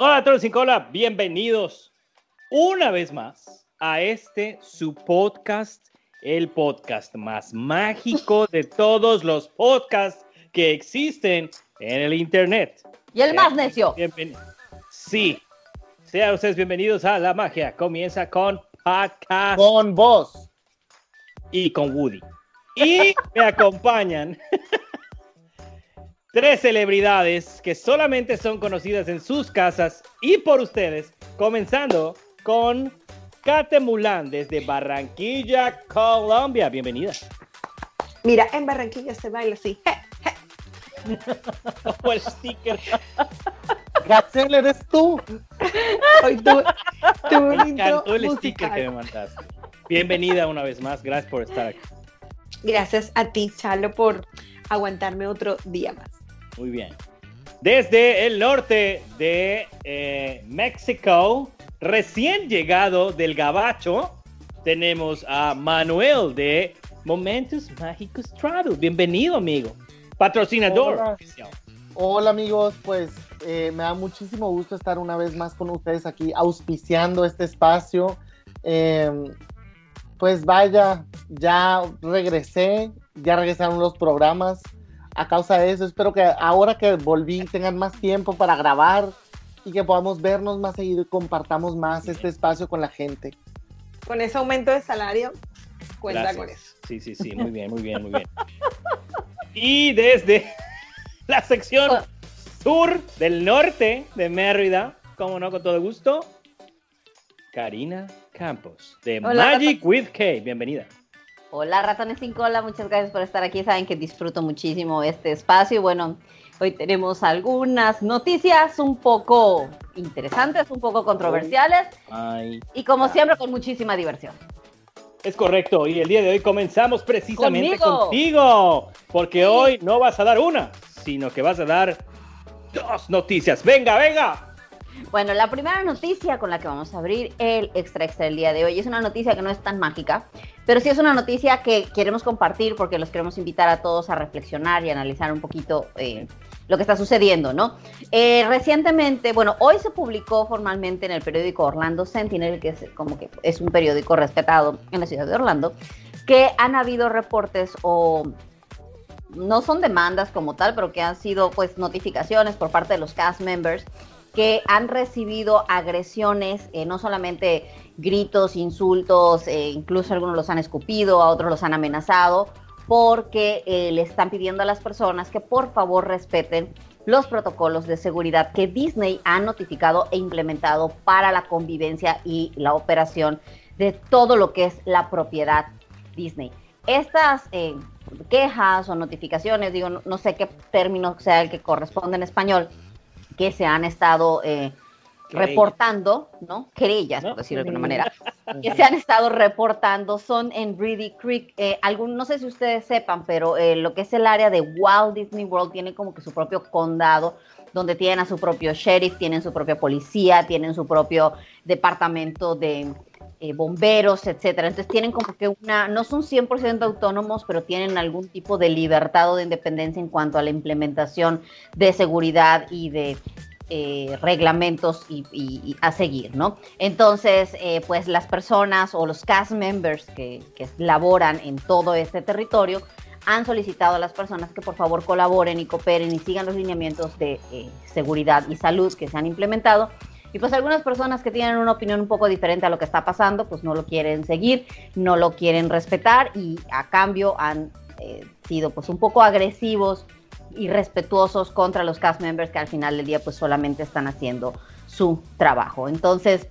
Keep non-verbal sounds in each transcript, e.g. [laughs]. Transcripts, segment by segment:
Hola a todos sin cola, bienvenidos una vez más a este su podcast, el podcast más mágico de todos los podcasts que existen en el internet. Y el más necio. Sí, sean ustedes bienvenidos a La Magia. Comienza con podcast. Con vos. Y con Woody. Y me acompañan [laughs] tres celebridades que solamente son conocidas en sus casas y por ustedes, comenzando con Kate Mulan desde Barranquilla, Colombia. Bienvenida. Mira, en Barranquilla se baila así. o el sticker. Eres tú. Hoy tú, tú me encantó el sticker que me mandaste. Bienvenida una vez más. Gracias por estar aquí. Gracias a ti, Chalo, por aguantarme otro día más. Muy bien. Desde el norte de eh, México, recién llegado del Gabacho, tenemos a Manuel de Momentos Mágicos Travel. Bienvenido, amigo. Patrocinador. Hola, amigos, pues eh, me da muchísimo gusto estar una vez más con ustedes aquí auspiciando este espacio. Em, pues vaya, ya regresé, ya regresaron los programas a causa de eso. Espero que ahora que volví tengan más tiempo para grabar y que podamos vernos más seguido y compartamos más este espacio con la gente. Con ese aumento de salario, cuenta con eso. Sí, sí, sí, muy bien, muy bien, muy bien. y desde [laughs] la sección sur del norte de Mérida, como no, con todo gusto, Karina Campos, de Magic with K. Bienvenida. Hola, ratones sin cola, muchas gracias por estar aquí. Saben que disfruto muchísimo este espacio. Bueno, hoy tenemos algunas noticias un poco interesantes, un poco controversiales. Y como siempre, con muchísima diversión. Es correcto, y el día de hoy comenzamos precisamente contigo, porque hoy no vas a dar una, sino que vas a dar dos noticias. Venga, venga. Bueno, la primera noticia con la que vamos a abrir el extra extra del día de hoy es una noticia que no es tan mágica, pero sí es una noticia que queremos compartir porque los queremos invitar a todos a reflexionar y analizar un poquito eh, lo que está sucediendo, ¿no? Eh, recientemente, bueno, hoy se publicó formalmente en el periódico Orlando Sentinel, que es como que es un periódico respetado en la ciudad de Orlando, que han habido reportes o no son demandas como tal, pero que han sido pues notificaciones por parte de los cast members que han recibido agresiones, eh, no solamente gritos, insultos, eh, incluso algunos los han escupido, a otros los han amenazado, porque eh, le están pidiendo a las personas que por favor respeten los protocolos de seguridad que Disney ha notificado e implementado para la convivencia y la operación de todo lo que es la propiedad Disney. Estas quejas o notificaciones, digo, no, no sé qué término sea el que corresponde en español, que se han estado eh, reportando, ¿no? Querellas, por decirlo de alguna manera, [laughs] que se han estado reportando son en Reedy Creek. Eh, algún, no sé si ustedes sepan, pero eh, lo que es el área de Walt Disney World tiene como que su propio condado, donde tienen a su propio sheriff, tienen su propia policía, tienen su propio departamento de bomberos, etcétera. Entonces tienen como que una, no son 100% autónomos, pero tienen algún tipo de libertad o de independencia en cuanto a la implementación de seguridad y de eh, reglamentos y, a seguir, ¿no? Entonces, eh, pues las personas o los cast members que, que laboran en todo este territorio han solicitado a las personas que por favor colaboren y cooperen y sigan los lineamientos de eh, seguridad y salud que se han implementado y pues algunas personas que tienen una opinión un poco diferente a lo que está pasando, pues no lo quieren seguir, no lo quieren respetar y a cambio han eh, sido pues un poco agresivos y respetuosos contra los cast members que al final del día pues solamente están haciendo su trabajo. Entonces,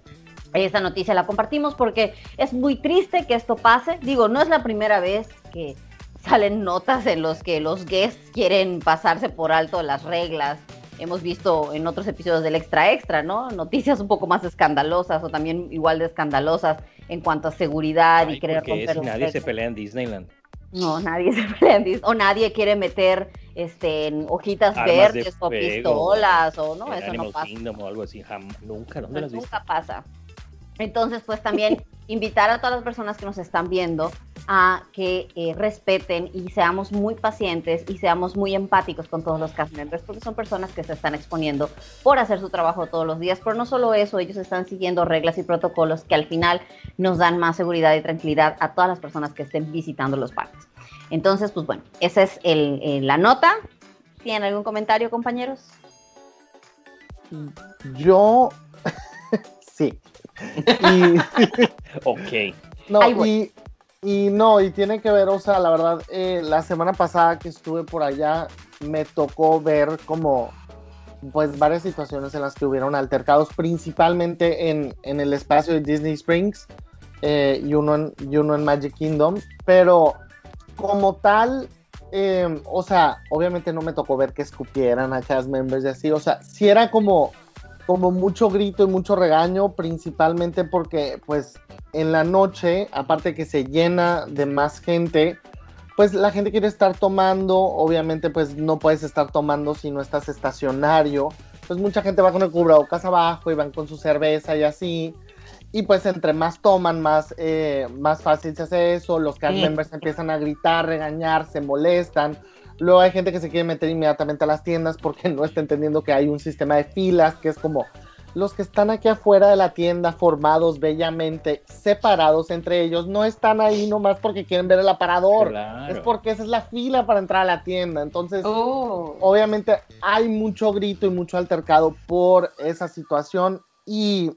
esta noticia la compartimos porque es muy triste que esto pase. Digo, no es la primera vez que salen notas en los que los guests quieren pasarse por alto las reglas hemos visto en otros episodios del Extra Extra, ¿no? Noticias un poco más escandalosas o también igual de escandalosas en cuanto a seguridad y querer romper nadie se pelea en Disneyland. No, nadie [laughs] se pelea en Disneyland. O nadie quiere meter este, en hojitas verdes o pistolas o no, eso no pasa. o algo así, nunca, ¿dónde las Nunca pasa. Entonces, pues también [laughs] invitar a todas las personas que nos están viendo a que eh, respeten y seamos muy pacientes y seamos muy empáticos con todos los cast members, porque son personas que se están exponiendo por hacer su trabajo todos los días. Pero no solo eso, ellos están siguiendo reglas y protocolos que al final nos dan más seguridad y tranquilidad a todas las personas que estén visitando los parques. Entonces, pues bueno, esa es el, el- la nota. ¿Tienen algún comentario, compañeros? Yo, [laughs] sí. Y, [laughs] Ok. no, y, y no, y tiene que ver, o sea, la verdad, eh, la semana pasada que estuve por allá, me tocó ver como, pues, varias situaciones en las que hubieron altercados, principalmente en, en el espacio de Disney Springs eh, y, uno en, y uno en Magic Kingdom, pero como tal, eh, o sea, obviamente no me tocó ver que escupieran a cast members y así, o sea, sí era como, como mucho grito y mucho regaño, principalmente porque pues en la noche, aparte que se llena de más gente, pues la gente quiere estar tomando, obviamente pues no puedes estar tomando si no estás estacionario, pues mucha gente va con el cubrebocas abajo y van con su cerveza y así, y pues entre más toman, más, eh, más fácil se hace eso, los cast Mm. members empiezan a gritar, regañar, se molestan, luego hay gente que se quiere meter inmediatamente a las tiendas porque no está entendiendo que hay un sistema de filas, que es como los que están aquí afuera de la tienda formados bellamente, separados entre ellos, no están ahí nomás porque quieren ver el aparador, Claro. es porque esa es la fila para entrar a la tienda, entonces Oh. obviamente hay mucho grito y mucho altercado por esa situación y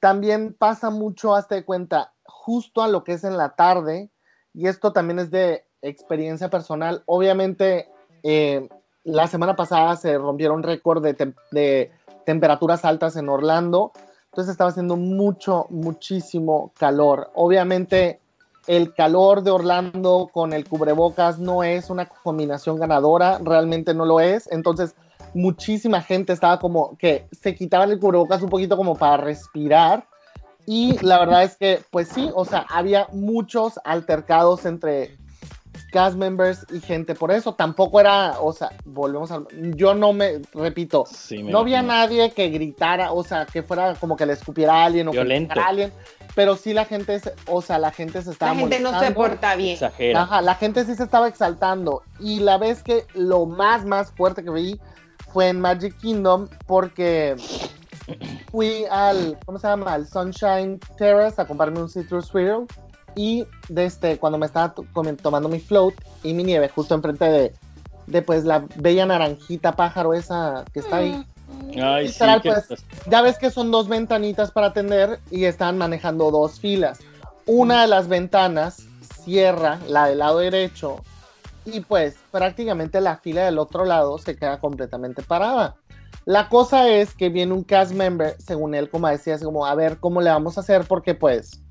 también pasa mucho, hasta de cuenta, justo a lo que es en la tarde, y esto también es de experiencia personal. Obviamente, eh, la semana pasada se rompieron récord de, de temperaturas altas en Orlando, entonces estaba haciendo mucho, muchísimo calor. Obviamente, el calor de Orlando con el cubrebocas no es una combinación ganadora, realmente no lo es. Entonces, muchísima gente estaba como que se quitaban el cubrebocas un poquito como para respirar. Y la verdad es que, pues sí, o sea, había muchos altercados entre cast members y gente. Por eso tampoco era, o sea, volvemos a. Yo no me, repito, Sí, me no había nadie que gritara, o sea, que fuera como que le escupiera a alguien o Violento. que le a alguien. Pero sí la gente, se- o sea, la gente se estaba La gente no se porta bien. Exagera. Ajá, la gente sí se estaba exaltando. Y la vez que lo más, más fuerte que vi fue en Magic Kingdom porque fui al, ¿cómo se llama? Al Sunshine Terrace a comprarme un Citrus Swirl. Y desde cuando me estaba tomando mi float y mi nieve justo enfrente de, de pues la bella naranjita pájaro esa que está ahí. Ay, sí, Literal, que- pues, ya ves que son dos ventanitas para atender y están manejando dos filas. Una de las ventanas cierra la del lado derecho y pues prácticamente la fila del otro lado se queda completamente parada. La cosa es que viene un cast member, según él, como decía, es como a ver cómo le vamos a hacer porque pues,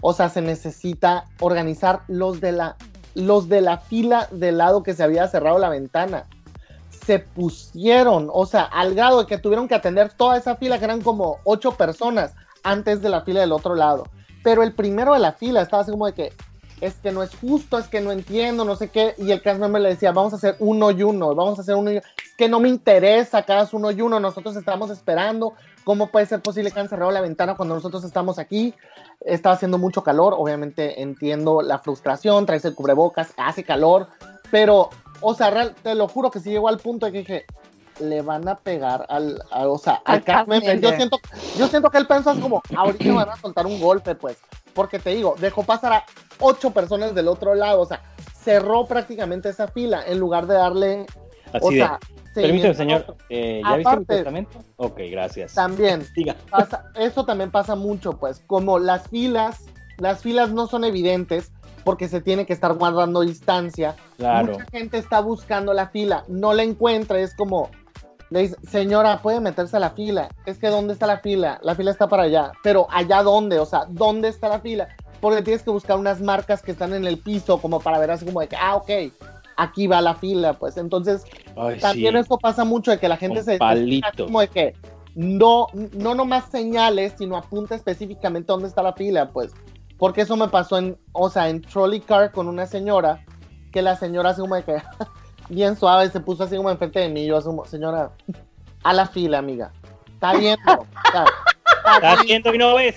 o sea, se necesita organizar los de la, los de la fila del lado que se había cerrado la ventana se pusieron, o sea, al grado de que tuvieron que atender toda esa fila, que eran como ocho personas antes de la fila del otro lado. Pero el primero de la fila estaba así como de que es que no es justo, es que no entiendo, no sé qué. Y el cast member le decía, vamos a hacer uno y uno, vamos a hacer uno y uno. Es que no me interesa hagas uno y uno, nosotros estamos esperando. ¿Cómo puede ser posible que han cerrado la ventana cuando nosotros estamos aquí? Está haciendo mucho calor, obviamente entiendo la frustración, traes el cubrebocas, hace calor, pero, o sea, real- te lo juro que sí llegó al punto de que dije, le van a pegar al, a- o sea, al. Yo siento, yo siento que él pensó así como, ahorita van a soltar un golpe, pues, porque te digo, dejó pasar a ocho personas del otro lado, o sea, cerró prácticamente esa fila en lugar de darle, o Así de. Permíteme, seguimiento. señor. eh, ¿Ya viste mi Aparte- testamento? Ok, gracias. También, [laughs] Diga. pasa, eso también pasa mucho, pues, como las filas, las filas no son evidentes porque se tiene que estar guardando distancia. Claro. Mucha gente está buscando la fila, no la encuentra, es como, le dice, señora, puede meterse a la fila. Es que, ¿dónde está la fila? La fila está para allá, pero allá dónde, o sea, ¿dónde está la fila? Porque tienes que buscar unas marcas que están en el piso, como para ver así como de que, ah, ok, aquí va la fila, pues entonces Ay, también sí. eso pasa mucho de que la gente se como de que no, no nomás señales, sino apunta específicamente dónde está la fila, pues. Porque eso me pasó en, o sea, en Trolley Car con una señora, que la señora así como de que [laughs] bien suave se puso así como enfrente de mí, yo así como, señora, a la fila, amiga. Está está ¿Estás viendo y no ves?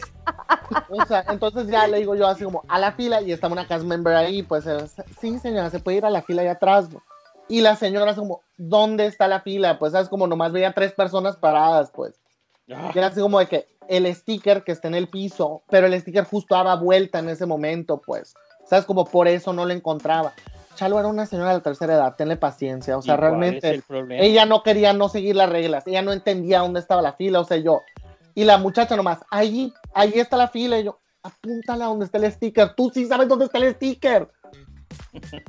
O sea, entonces ya le digo yo así como a la fila y estaba una cast member ahí, pues eh, sí señora, se puede ir a la fila ahí atrás. ¿no? Y la señora así como, ¿dónde está la fila? Pues sabes como nomás veía tres personas paradas, pues. Ah, era así como de que el sticker que está en el piso, pero el sticker justo daba vuelta en ese momento, pues. ¿Sabes? Como por eso no lo encontraba. Chalo era una señora de la tercera edad, tenle paciencia. O sea, ¿y cuál es realmente el ella no quería no seguir las reglas, ella no entendía dónde estaba la fila, o sea, yo. Y la muchacha nomás, ahí, ahí está la fila, y yo, apúntala donde está el sticker, tú sí sabes dónde está el sticker.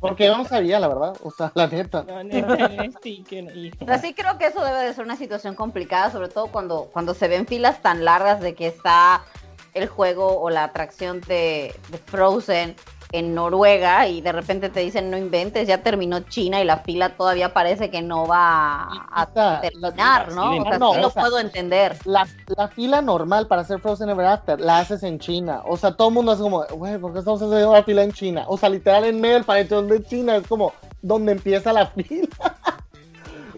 Porque yo no sabía, la verdad, o sea, la neta. No, no, no, sticker, hijo. Pero sí creo que eso debe de ser una situación complicada, sobre todo cuando, cuando se ven filas tan largas de que está el juego o la atracción de, de Frozen en Noruega y de repente te dicen no inventes, ya terminó China y la fila todavía parece que no va a terminar, ¿no? O sea, No, sí o lo sea, puedo entender. La, la fila normal para hacer Frozen Ever After la haces en China. O sea, todo el mundo es como, güey, ¿por qué estamos haciendo una fila en China? O sea, literal en medio del panetón de China es como donde empieza la [laughs] fila.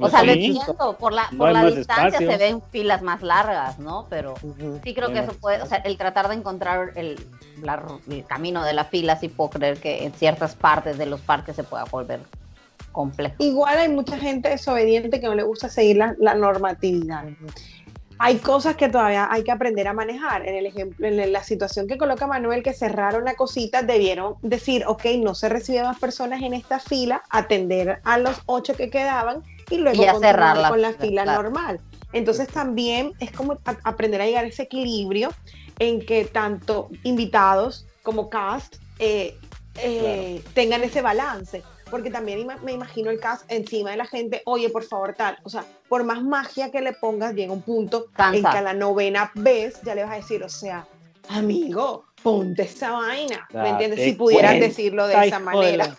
O sea, lo entiendo, por la, No por hay la distancia espacio. se ven filas más largas, ¿no? Pero sí creo No que eso puede, o sea, el tratar de encontrar el, la- el camino de la fila, sí puedo creer que en ciertas partes de los parques se pueda volver complejo. Igual hay mucha gente desobediente que no le gusta seguir la, la normatividad. Hay cosas que todavía hay que aprender a manejar. En el ejemplo, en la situación que coloca Manuel, que cerraron la cosita, debieron decir, ok, no se reciben más personas en esta fila, atender a los ocho que quedaban y luego Y ya continuar cerrar la con la fila, claro. normal. Entonces también es como a- aprender a llegar a ese equilibrio en que tanto invitados como cast eh, eh, tengan ese balance. Porque también me imagino el cast encima de la gente, oye, por favor, tal. O sea, por más magia que le pongas, llega un punto Cansa. en que a la novena vez ya le vas a decir, o sea, amigo, ponte esa vaina. ¿Me entiendes? Si pudieras decirlo de esa manera.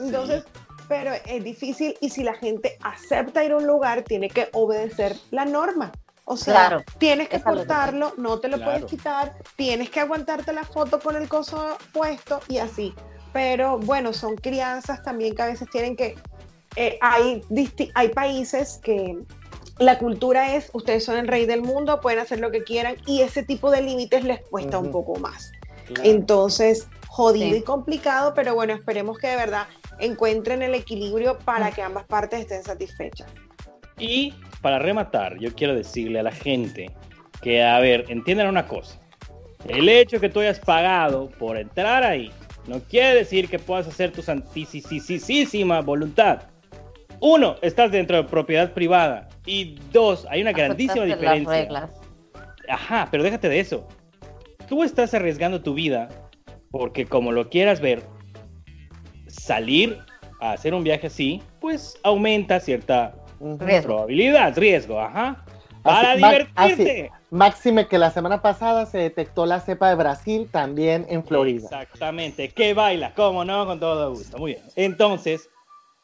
Entonces, pero es difícil y si la gente acepta ir a un lugar, tiene que obedecer la norma. O sea, Claro, tienes que cortarlo, no te lo Claro. puedes quitar, tienes que aguantarte la foto con el coso puesto y así. Pero bueno, son crianzas también que a veces tienen que... eh, hay, disti- hay países que la cultura es, ustedes son el rey del mundo, pueden hacer lo que quieran y ese tipo de límites les cuesta un poco más. Claro. Entonces, jodido Sí. y complicado, pero bueno, esperemos que de verdad encuentren el equilibrio para que ambas partes estén satisfechas. Y para rematar, yo quiero decirle a la gente que, a ver, entiendan una cosa. El hecho que tú hayas pagado por entrar ahí no quiere decir que puedas hacer tu santísima voluntad. Uno, estás dentro de propiedad privada. Y dos, hay una grandísima aceptaste las diferencia. reglas. Ajá, pero déjate de eso. Tú estás arriesgando tu vida porque como lo quieras ver, salir a hacer un viaje así, pues aumenta cierta. Riesgo. probabilidad, riesgo, ajá. Para Así, divertirte. Máxime que la semana pasada se detectó la cepa de Brasil también en Florida. Exactamente, que baila, cómo no, con todo gusto. Muy bien. Entonces,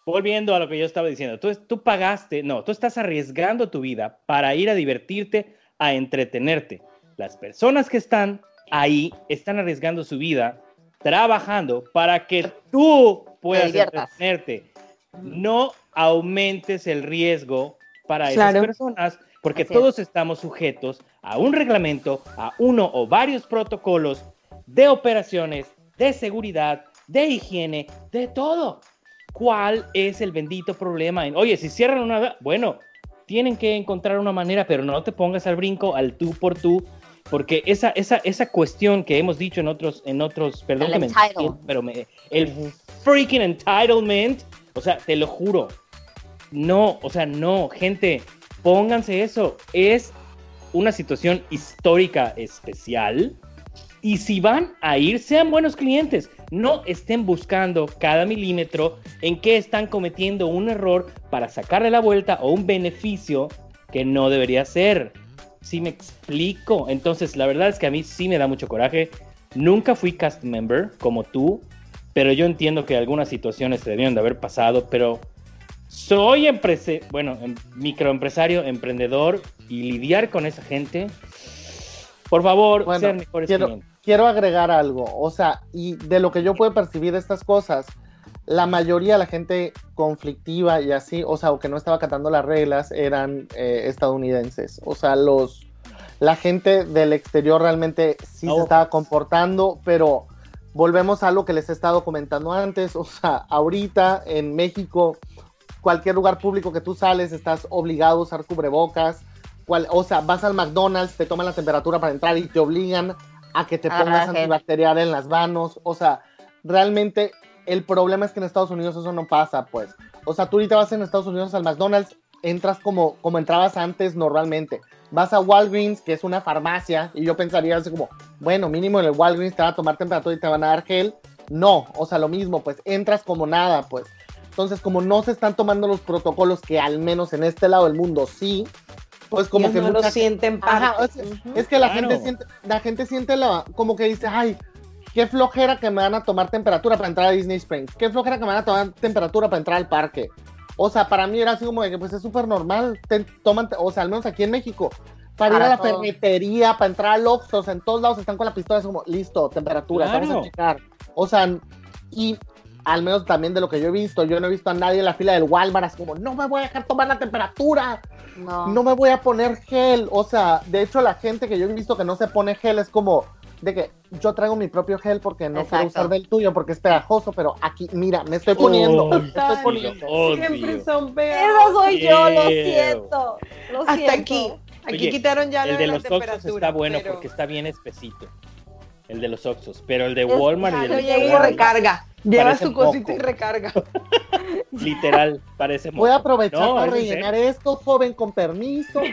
volviendo a lo que yo estaba diciendo, tú, tú pagaste, no, tú estás arriesgando tu vida para ir a divertirte, a entretenerte. Las personas que están ahí están arriesgando su vida trabajando para que tú puedas entretenerte. No aumentes el riesgo para esas personas porque Así es. todos estamos sujetos a un reglamento, a uno o varios protocolos de operaciones, de seguridad, de higiene, de todo. ¿Cuál es el bendito problema? En, Oye, si cierran una... Bueno, tienen que encontrar una manera, pero no te pongas al brinco, al tú por tú, porque esa, esa, esa cuestión que hemos dicho en otros, en otros, perdón El que me pero me, el freaking entitlement, o sea, te lo juro, no, o sea, no, gente, pónganse eso, es una situación histórica especial. Y si van a ir, sean buenos clientes. No estén buscando cada milímetro en que están cometiendo un error para sacarle la vuelta o un beneficio que no debería ser. Si me explico. Entonces, la verdad es que a mí sí me da mucho coraje. Nunca fui cast member como tú, pero yo entiendo que algunas situaciones se debieron de haber pasado, pero soy emprese bueno, em- microempresario, emprendedor y lidiar con esa gente. Por favor, Bueno, sean mejores quiero- clientes. quiero agregar algo, o sea, y de lo que yo puedo percibir estas cosas, la mayoría de la gente conflictiva y así, o sea, o que no estaba acatando las reglas, eran eh, estadounidenses. O sea, los, la gente del exterior realmente sí se estaba comportando, pero volvemos a algo que les he estado comentando antes, o sea, ahorita en México, cualquier lugar público que tú sales, estás obligado a usar cubrebocas, cual- o sea, vas al McDonald's, te toman la temperatura para entrar y te obligan a que te pongas antibacterial en las manos, o sea, realmente el problema es que en Estados Unidos eso no pasa, pues. O sea, tú ahorita vas en Estados Unidos al McDonald's, entras como, como entrabas antes normalmente. Vas a Walgreens, que es una farmacia, y yo pensaría así como, bueno, mínimo en el Walgreens te van a tomar temperatura y te van a dar gel. No, o sea, lo mismo, pues entras como nada, pues. Entonces, como no se están tomando los protocolos que al menos en este lado del mundo sí, pues como Ellos que no lo mucha sienten Ajá, parte. es, que la Claro. gente siente, la gente siente la, como que dice, ay, qué flojera que me van a tomar temperatura para entrar a Disney Springs, qué flojera que me van a tomar temperatura para entrar al parque. O sea, para mí era así como de que pues es súper normal, te toman, o sea, al menos aquí en México, para, ir a la todo. ferretería, para entrar al Oxxo, o sea, en todos lados están con la pistola, es como, listo, temperatura, Claro. vamos a checar. O sea, y al menos también de lo que yo he visto, yo no he visto a nadie en la fila del Walmart, así como, no me voy a dejar tomar la temperatura, No. no me voy a poner gel. O sea, de hecho, la gente que yo he visto que no se pone gel es como de que yo traigo mi propio gel porque no quiero Exacto. usar del tuyo porque es pegajoso, pero aquí, mira, me estoy poniendo. Oh, [laughs] me estoy poniendo. odio. Siempre son Esa pegados. soy yo, lo siento. Lo Hasta siento. aquí. Aquí Oye, quitaron ya lo El de la los temperatura, está bueno pero- porque está bien espesito. El de los Oxxos. Pero el de Es- Walmart y el Yo de Walmart, recarga. Lleva su cosita y moco. recarga. [laughs] literal, parece Voy a moco. aprovechar No, para es rellenar esto, joven, con permiso. [laughs]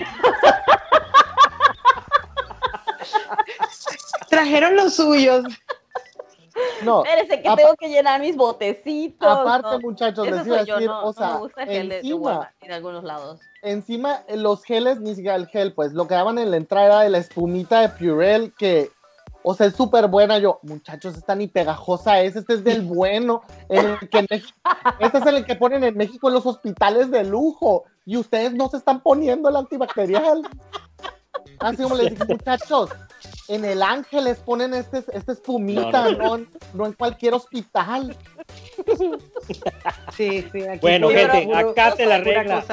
[laughs] Trajeron los suyos. No, Espérese que tengo que llenar mis botecitos. aparte, no. muchachos, les iba a decir, no, o no sea, me gusta el gel de, de encima, Walmart de algunos lados. encima eh, los geles, ni siquiera el gel, pues lo que daban en la entrada era de la espumita de Purell que, o sea, es súper buena. Yo, muchachos, esta ni pegajosa es, este es del [laughs] bueno. en el que en México- este es el que ponen en México en los hospitales de lujo y ustedes no se están poniendo el antibacterial. Así como les dije, muchachos, en el Ángeles ponen este, esta espumita, No, no, no. en- no en cualquier hospital. Sí, sí. Aquí Bueno, gente, puro- acate la regla.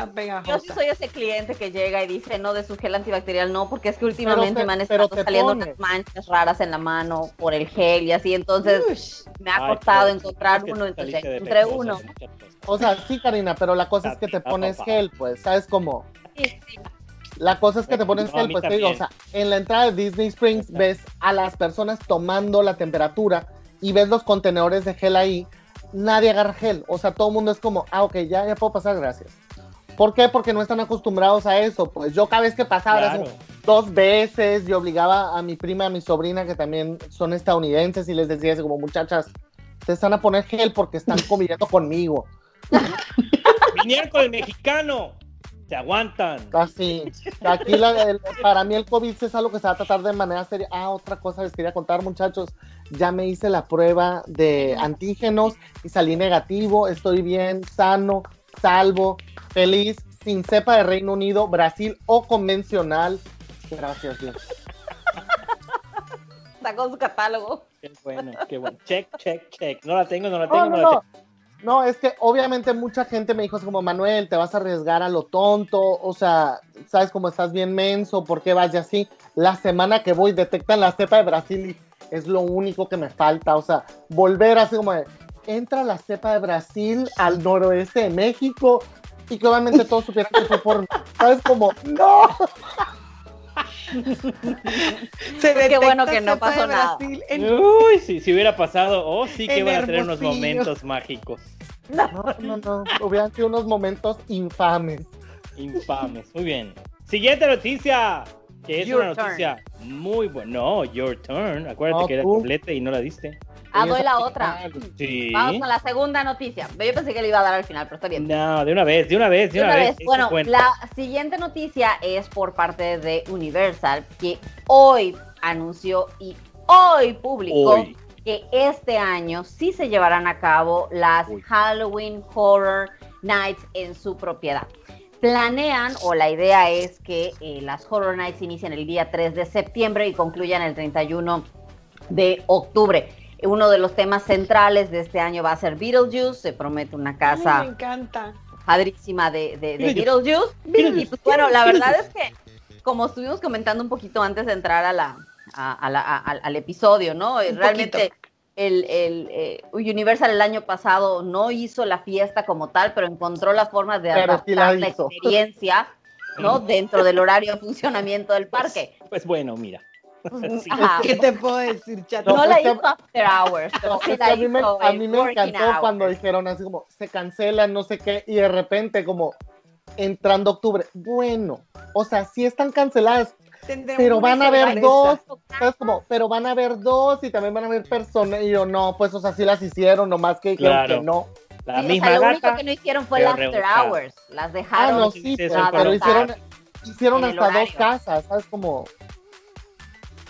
Yo sí soy ese cliente que llega y dice no de su gel antibacterial, no, porque es que últimamente te- me han estado te saliendo pones. unas manchas raras en la mano por el gel y así, entonces me ha Ay, costado pero encontrar es que uno, entonces pecosa, uno. O sea, sí, Karina, pero la cosa es que te pones gel, pues, ¿sabes cómo? Sí, sí. La cosa es que te pones No, mí pues te digo, o sea, en la entrada de Disney Springs ves a las personas tomando la temperatura y ves los contenedores de gel ahí, nadie agarra gel, o sea, todo el mundo es como, ah, ok, ya, ya puedo pasar, gracias. ¿Por qué? Porque no están acostumbrados a eso, pues yo cada vez que pasaba Claro. dos veces y obligaba a mi prima, a mi sobrina, que también son estadounidenses, y les decía así como, muchachas, se están a poner gel porque están [laughs] conviviendo conmigo. Vinieron con el mexicano. Se aguantan. Así. Aquí la- el- para mí el COVID es algo que se va a tratar de manera seria. Ah, otra cosa les quería contar, muchachos. Ya me hice la prueba de antígenos y salí negativo. Estoy bien, sano, salvo, feliz, sin cepa de Reino Unido, Brasil o convencional. Gracias, Dios. Sacó su catálogo. Qué bueno, qué bueno. Check, check, check. No la tengo, no la tengo, no, no, la tengo. No, es que obviamente mucha gente me dijo así como, Manuel, te vas a arriesgar a lo tonto, o sea, sabes cómo estás bien menso, ¿por qué vaya así? La semana que voy detectan la cepa de Brasil y es lo único que me falta, o sea, volver así como entra la cepa de Brasil al noroeste de México y que obviamente todos supieran que fue por sabes como, [laughs] no, Se Qué bueno que no pasó nada. Brasil en- Uy, si, si hubiera pasado, oh, sí que van a tener unos momentos mágicos. no, no, no, hubieran sido unos momentos infames. Infames. Muy bien. Siguiente noticia. Que es Your una noticia muy buena. No, your turn. Acuérdate No, que era doblete y no la diste. Ah, doy la otra. final. Sí. Vamos con la segunda noticia. Yo pensé que le iba a dar al final, pero está bien. No, de una vez, de una vez, de, De una vez. Bueno, la siguiente noticia es por parte de Universal, que hoy anunció y hoy publicó Hoy. que este año sí se llevarán a cabo las Uy. Halloween Horror Nights en su propiedad. Planean, o la idea es que eh, las Horror Nights inician el día 3 de septiembre y concluyan el 31 de octubre. Uno de los temas centrales de este año va a ser Beetlejuice, se promete una Ay, casa me encanta. padrísima de, de, de Beetlejuice. Y pues bueno, la verdad es que como estuvimos comentando un poquito antes de entrar a la, a- a la- a- al- al episodio, ¿no? Un Realmente el, el, eh, Universal el año pasado no hizo la fiesta como tal, pero encontró la forma de Pero sí la adaptar la, experiencia, ¿no? Dentro del horario de funcionamiento del parque. Pues bueno, mira. Pues, [laughs] Sí. ¿Qué te puedo decir, chato? No, No, la que- hizo after hours, pero No, sí es que la a mí me, a mí encantó hours. cuando dijeron así como se cancela, no sé qué, y de repente como entrando octubre, bueno, o sea, sí están canceladas, pero van a haber dos, ¿sabes? Como, pero van a haber dos y también van a haber personas, y yo no, pues o sea, sí las hicieron, nomás que dijeron Claro. que no. La Sí, o misma sea, lo único que no hicieron fue el after hours. Las Ah, dejaron. no, sí, pues, pero hicieron, hicieron hasta dos casas, ¿sabes? Como,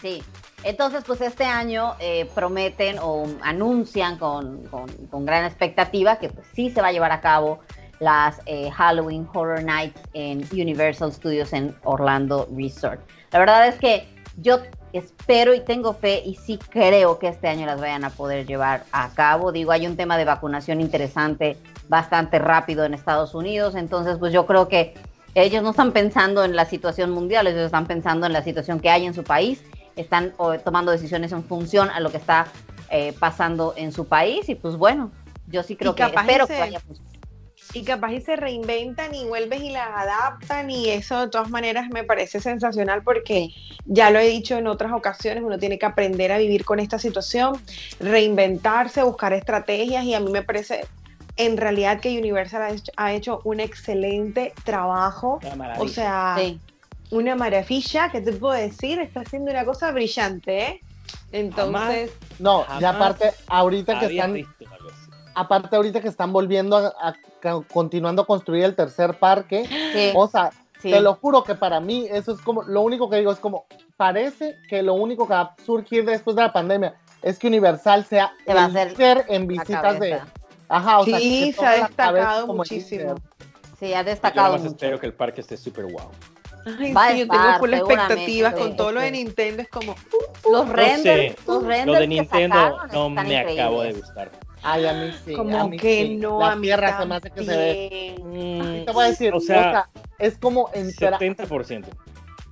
Sí. Entonces, pues este año eh, prometen o anuncian con, con- con gran expectativa que pues, sí se va a llevar a cabo las eh, Halloween Horror Nights en Universal Studios en Orlando Resort. La verdad es que yo espero y tengo fe y sí creo que este año las vayan a poder llevar a cabo. Digo, hay un tema de vacunación interesante, bastante rápido en Estados Unidos, entonces pues yo creo que ellos no están pensando en la situación mundial, ellos están pensando en la situación que hay en su país, están o, tomando decisiones en función a lo que está eh, pasando en su país y pues bueno, yo sí creo Y que espero que vaya a funcionar. Y capaz y se reinventan y vuelves y las adaptan y eso de todas maneras me parece sensacional porque ya lo he dicho en otras ocasiones, uno tiene que aprender a vivir con esta situación, reinventarse, buscar estrategias y a mí me parece en realidad que Universal ha hecho, ha hecho un excelente trabajo, Una maravilla. o sea, Sí. una maravilla, ¿qué te puedo decir? Está haciendo una cosa brillante, ¿eh? Entonces, no, y aparte, ahorita que están, visto aparte ahorita que están volviendo a, a- continuando a construir el tercer parque, Sí, o sea, sí. Te lo juro que para mí eso es como, lo único que digo es como, parece que lo único que va a surgir después de la pandemia es que Universal sea Se va a el hacer líder en visitas de, ajá, o sea, sí, que se ha destacado muchísimo. Sí, ha Yo destacado nomás mucho. espero que el parque esté súper wow. Ay, Va a sí, yo tengo full expectativas con todo lo de. Nintendo, es como, Los No renders, sé, los renders Lo de que sacaron no están me acabo de increíbles. gustar. Ay, a mí sí, a como mí que sí. no, La a mí tierra se me hace que se ve. Y te voy a decir, O sea, es como entrar. 70%.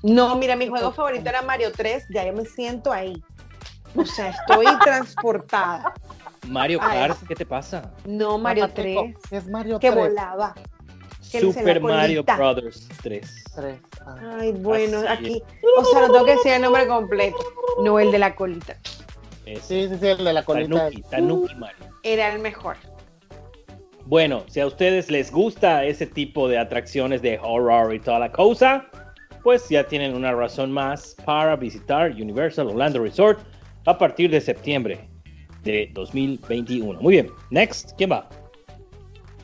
No, mira, mi juego favorito era Mario 3, ya yo me siento ahí. O sea, estoy [laughs] transportada. Mario Kart. ¿qué te pasa? No, Mario 3, Es Mario que 3. volaba. Que Super Mario. Brothers 3. Tres, ah. Ay, bueno, Así aquí, o sea, no tengo que decir el nombre completo, no el de la colita. Ese. Sí, sí, sí, el de la colita. Tanuki, Tanuki Mario. Era el mejor. Bueno, si a ustedes les gusta ese tipo de atracciones de horror y toda la cosa, pues ya tienen una razón más para visitar Universal Orlando Resort a partir de septiembre de 2021. Muy bien, next, ¿quién va?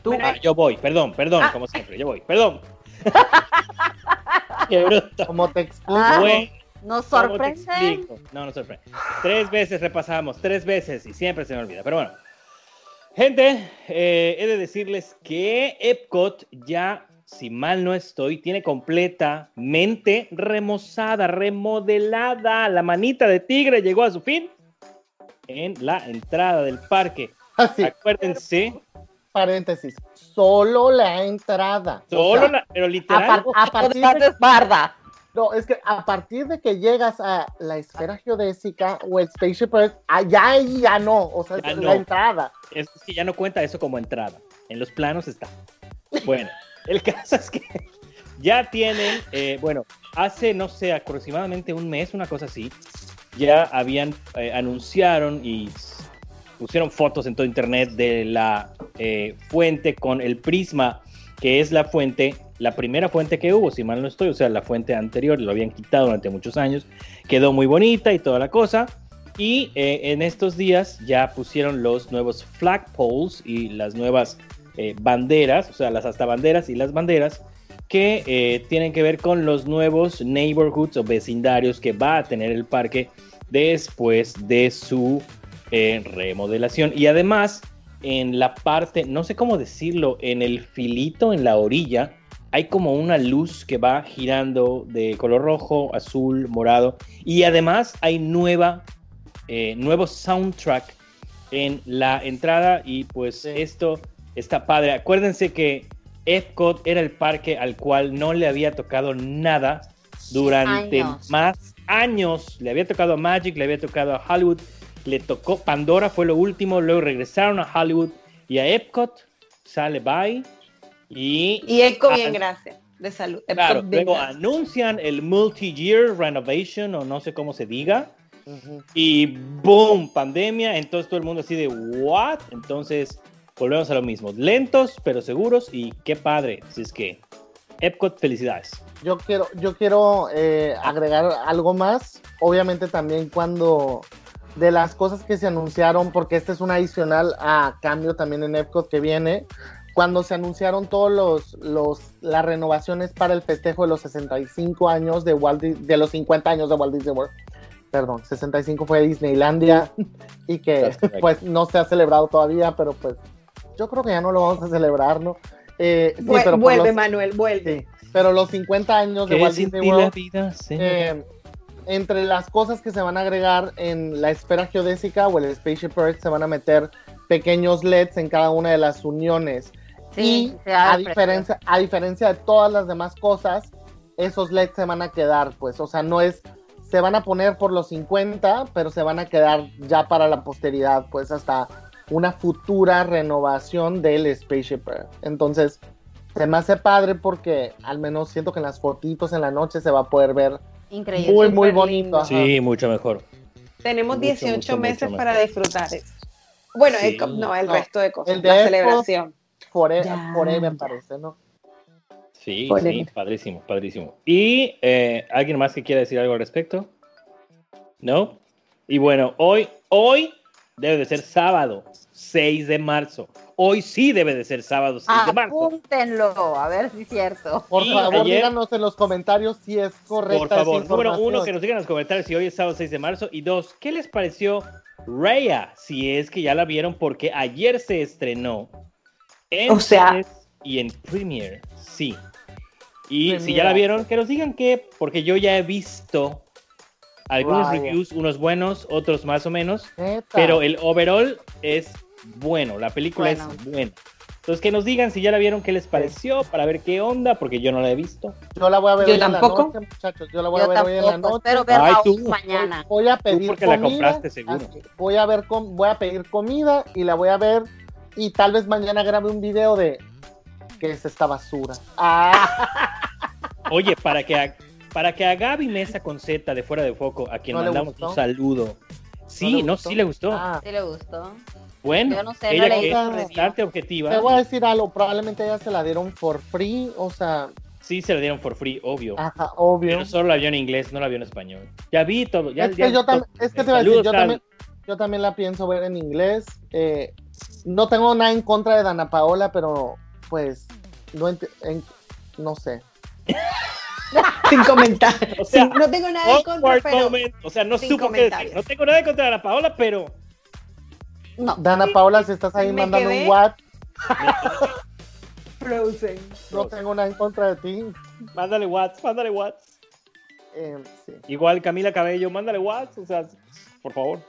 Tú, Bueno, Ah, yo voy, perdón, perdón, Ah. como siempre, yo voy, perdón. [laughs] [laughs] Qué bruto. Como te explico. Ah, Bueno, nos ¿cómo te sorprende. No, no sorprende. Tres veces repasamos, tres veces y siempre se me olvida. Pero bueno, gente, eh, he de decirles que Epcot ya, si mal no estoy, tiene completamente remozada, remodelada. La manita de tigre llegó a su fin en la entrada del parque. Así, Acuérdense, paréntesis. Solo la entrada. O solo sea, la, pero A, literal. par- a partir de barda. No, es que a partir de que llegas a la esfera geodésica o el Spaceship Earth, allá ahí ya no, o sea, Ya es no. la entrada. Es que ya no cuenta eso como entrada. En los planos está. [laughs] Bueno, el caso es que [laughs] ya tienen, eh, bueno, hace, no sé, aproximadamente un mes, una cosa así, ya habían, eh, anunciaron y pusieron fotos en todo internet de la eh, fuente con el prisma, que es la fuente, la primera fuente que hubo, si mal no estoy, o sea, la fuente anterior, lo habían quitado durante muchos años, quedó muy bonita y toda la cosa. Y eh, en estos días ya pusieron los nuevos flagpoles y las nuevas eh, banderas, o sea, las hasta banderas y las banderas que eh, tienen que ver con los nuevos neighborhoods o vecindarios que va a tener el parque después de su eh, remodelación. Y además, en la parte, no sé cómo decirlo, en el filito, en la orilla, hay como una luz que va girando de color rojo, azul, morado. Y además hay nueva, eh, nuevo soundtrack en la entrada. Y pues Sí. esto está padre. Acuérdense que Epcot era el parque al cual no le había tocado nada durante Años. más años. Le había tocado a Magic, le había tocado a Hollywood, le tocó Pandora, fue lo último, luego regresaron a Hollywood y a Epcot, sale bye. Y, Y Eco, bien, Ah, gracias. De salud. Claro, Epcot, bien, luego gracias. anuncian el multi-year renovation o no sé cómo se diga. Ujú. Y boom, pandemia. Entonces todo el mundo así de what? Entonces volvemos a lo mismo. Lentos pero seguros y qué padre. Si es que Epcot, felicidades. Yo quiero, yo quiero eh, agregar algo más. Obviamente también cuando de las cosas que se anunciaron, porque este es un adicional a cambio también en Epcot que viene, cuando se anunciaron todos los, los las renovaciones para el festejo de los 65 años de Walt de los 50 años de Walt Disney World. Perdón, 65 fue Disneylandia [laughs] y que pues no se ha celebrado todavía, pero pues yo creo que ya no lo vamos a celebrar, ¿no? Eh, sí, Vuel- pero vuelve, los- Manuel, vuelve. Sí, pero los 50 años de ¿Qué Walt Disney ti la World, vida? Sí. eh, entre las cosas que se van a agregar en la esfera geodésica o el Spaceship Earth, se van a meter pequeños LEDs en cada una de las uniones. Sí, y a diferencia, a diferencia de todas las demás cosas, esos LEDs se van a quedar, pues, o sea, no es, se van a poner por los 50, pero se van a quedar ya para la posteridad, pues, hasta una futura renovación del Spaceship Earth. Entonces, se me hace padre porque al menos siento que en las fotitos en la noche se va a poder ver Increíble. muy, muy bonito. ajá. Sí, mucho mejor. Tenemos Mucho, 18 mucho, meses mucho para disfrutar eso. Bueno, Sí. No, el No, resto de cosas. el de la celebración. Fore- Ya, forever ya. parece, ¿no? Sí, sí, padrísimo, padrísimo. ¿Y eh, alguien más que quiera decir algo al respecto? ¿No? Y bueno, hoy, hoy debe de ser sábado, 6 de marzo. Hoy sí debe de ser sábado, 6 de marzo. Apúntenlo, a ver si es cierto. Por Y favor, ayer- díganos en los comentarios si es correcta Por esa favor, número uno, que nos digan en los comentarios si hoy es sábado 6 de marzo. Y dos, ¿qué les pareció Raya? Si es que ya la vieron, porque ayer se estrenó en O sea- cines y en Premiere. Sí. Y si ya la vieron, que nos digan qué, porque yo ya he visto algunos reviews, unos buenos, otros más o menos. Neta. Pero el overall es bueno, la película Bueno. es buena. Entonces, que nos digan si ya la vieron, qué les pareció, para ver qué onda, porque yo no la he visto. Yo la voy a ver Yo hoy en la tampoco. noche, muchachos. Yo la voy a ver hoy en la tampoco, noche. espero verla Ay, tú. mañana. Voy a pedir porque la comida. compraste, seguro. así, voy a ver voy a pedir comida y la voy a ver y tal vez mañana grabe un video de qué es esta basura. Ah, [laughs] Oye, para que a, para que a Gaby Mesa con Z de fuera de foco, a quien ¿No mandamos un saludo. Sí, ¿No no, sí le gustó. ah. ¿Sí le gustó? bueno, yo no sé, no ella leí que es bastante objetiva, Te voy a decir algo, probablemente ella se la dieron for free, o sea, sí se la dieron por free, obvio. ajá, obvio. Pero solo la vio en inglés, no la vio en español. Ya vi todo. Ya, es ya que yo, todo. tam- es que te voy a decir, yo también, yo también la pienso ver en inglés. eh, no tengo nada en contra de Dana Paola, pero pues no, ent- en- no sé. [laughs] Sin comentar. O sea, Sin- no tengo nada en contra, pero moment. O sea, no supo qué decir. No tengo nada en contra de la Paola, pero No. Dana Paola, si estás ahí mandando quedé- un what, Frozen. no tengo nada en contra de ti. mándale Whats, mándale Whats. Eh, sí. Igual Camila Cabello, mándale Whats. O sea, por favor.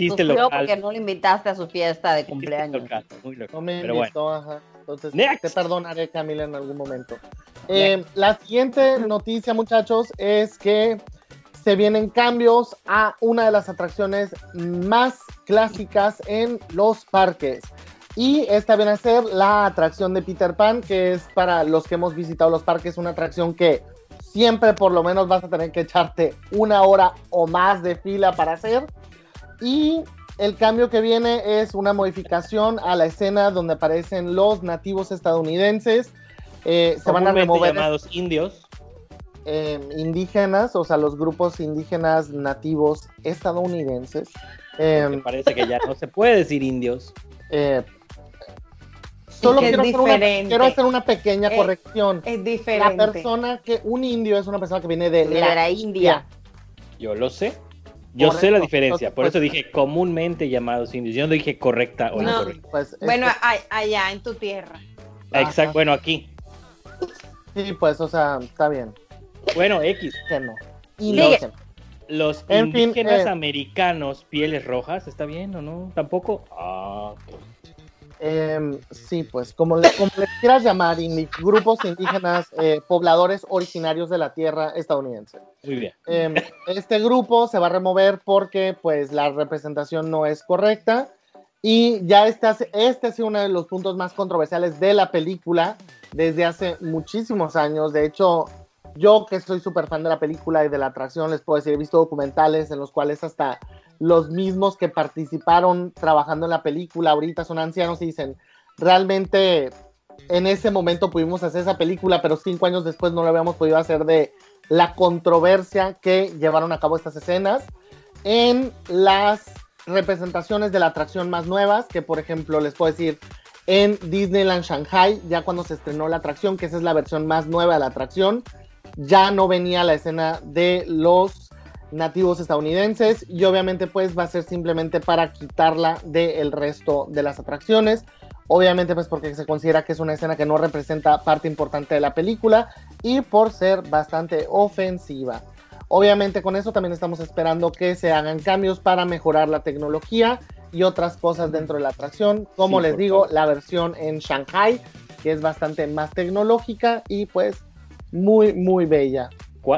Chiste Sufrió local. porque no le invitaste a su fiesta de cumpleaños. local, muy local. No me Pero bueno. invitó, ajá. Entonces, Next. te perdonaré, Camila, en algún momento. Eh, la siguiente noticia, muchachos, es que se vienen cambios a una de las atracciones más clásicas en los parques. Y esta viene a ser la atracción de Peter Pan, que es para los que hemos visitado los parques, una atracción que siempre por lo menos vas a tener que echarte una hora o más de fila para hacer. Y el cambio que viene es una modificación a la escena donde aparecen los nativos estadounidenses. Eh, se van a remover llamados indios. eh, indígenas, o sea, los grupos indígenas nativos estadounidenses. Eh, Me parece que ya no se puede decir indios. eh, solo quiero hacer, una, quiero hacer una pequeña corrección. Es La diferente. persona que, un indio es una persona que viene de, De la India. Yo lo sé. Yo Correcto. sé la diferencia. Por eso dije comúnmente llamados indios. Yo no dije correcta o No. incorrecta. Pues, es Bueno, que- a- allá en tu tierra. ajá. Exacto. Bueno, aquí. sí, pues, o sea, está bien. Bueno, X. Que no. Indígena. Los En fin, indígenas eh. americanos, pieles rojas, ¿está bien o no? ¿Tampoco? Ah, ok. Em, sí, pues como, le, como les quieras llamar, grupos indígenas eh, pobladores originarios de la tierra estadounidense. Muy bien. Em, este grupo se va a remover porque pues la representación no es correcta y ya este, este ha sido uno de los puntos más controversiales de la película desde hace muchísimos años. De hecho, yo que soy súper fan de la película y de la atracción, les puedo decir, he visto documentales en los cuales hasta los mismos que participaron trabajando en la película ahorita son ancianos y dicen, realmente en ese momento pudimos hacer esa película, pero cinco años después no lo habíamos podido hacer de la controversia que llevaron a cabo estas escenas en las representaciones de la atracción más nuevas, que por ejemplo les puedo decir en Disneyland Shanghai, ya cuando se estrenó la atracción, que esa es la versión más nueva de la atracción, ya no venía la escena de los nativos estadounidenses y obviamente pues va a ser simplemente para quitarla del resto de las atracciones. Obviamente pues porque se considera que es una escena que no representa parte importante de la película y por ser bastante ofensiva. Obviamente con eso también estamos esperando que se hagan cambios para mejorar la tecnología y otras cosas dentro de la atracción. Como les digo, la versión en Shanghai, que es bastante más tecnológica y pues muy, muy bella.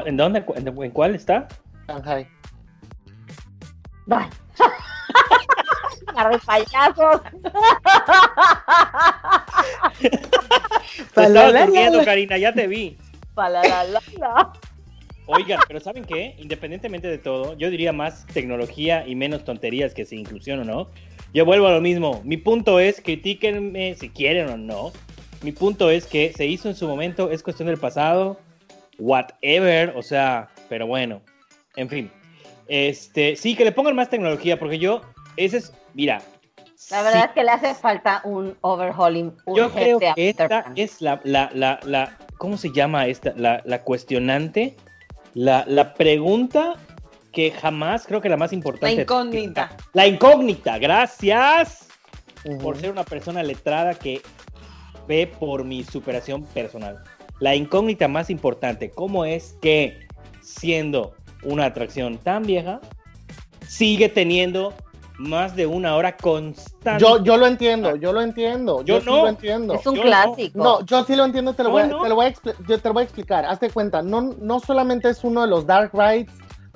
¿En dónde? ¿En cuál está? Shanghai. [laughs] Bye. payasos. Te estabas durmiendo, Karina, ya te vi. Oigan, pero ¿saben qué? Independientemente de todo, yo diría más tecnología y menos tonterías que si inclusión o no. Yo vuelvo a lo mismo. Mi punto es, critíquenme si quieren o no. Mi punto es que se hizo en su momento, es cuestión del pasado, whatever, o sea, pero bueno, en fin. Este, sí, que le pongan más tecnología, porque yo, ese es, mira. La verdad es que le hace falta un overhauling. Yo creo que esta es la, la, la, la, ¿cómo se llama esta? La, la cuestionante, la, la pregunta que jamás creo que la más importante. La incógnita. La incógnita, gracias por ser una persona letrada que ve por mi superación personal. La incógnita más importante, ¿cómo es que siendo una atracción tan vieja, sigue teniendo más de una hora constante. Yo, yo lo entiendo, yo lo entiendo. Yo, no. lo entiendo. Es un clásico. No. yo sí lo entiendo, te lo, voy, a, te lo voy, a, yo te lo voy a explicar. Hazte cuenta, no, no solamente es uno de los Dark Rides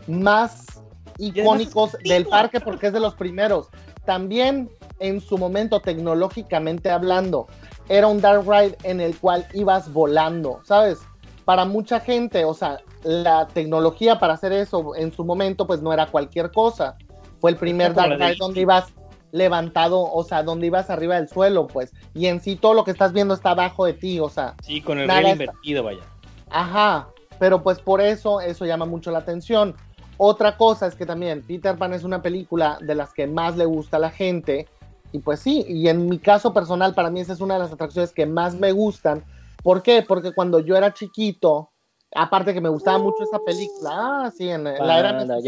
más icónicos del parque porque es de los primeros. También en su momento, tecnológicamente hablando, era un Dark Ride en el cual ibas volando, ¿sabes? Para mucha gente, o sea, la tecnología para hacer eso en su momento, pues no era cualquier cosa. Fue el primer Dark Knight donde ibas levantado, o sea, donde ibas arriba del suelo, pues. Y en sí todo lo que estás viendo está abajo de ti, o sea. Sí, con el rey invertido, vaya. Ajá, pero pues por eso eso llama mucho la atención. Otra cosa es que también Peter Pan es una película de las que más le gusta a la gente. Y pues sí, y en mi caso personal, para mí esa es una de las atracciones que más me gustan. ¿Por qué? Porque cuando yo era chiquito, Aparte que me gustaba mucho esa película. Ah, sí, en la era cuando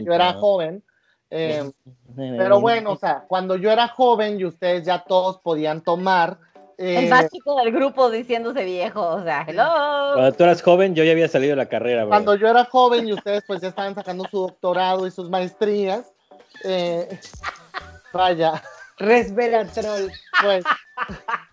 yo era joven. Eh, [laughs] pero bueno, o sea, cuando yo era joven y ustedes ya todos podían tomar. Eh, el más chico del grupo diciéndose viejo, o sea, hello. Cuando tú eras joven, yo ya había salido de la carrera. Cuando yo era joven y ustedes pues ya estaban sacando su doctorado y sus maestrías. Eh, [laughs] vaya. Resveratrol. Pues. [laughs]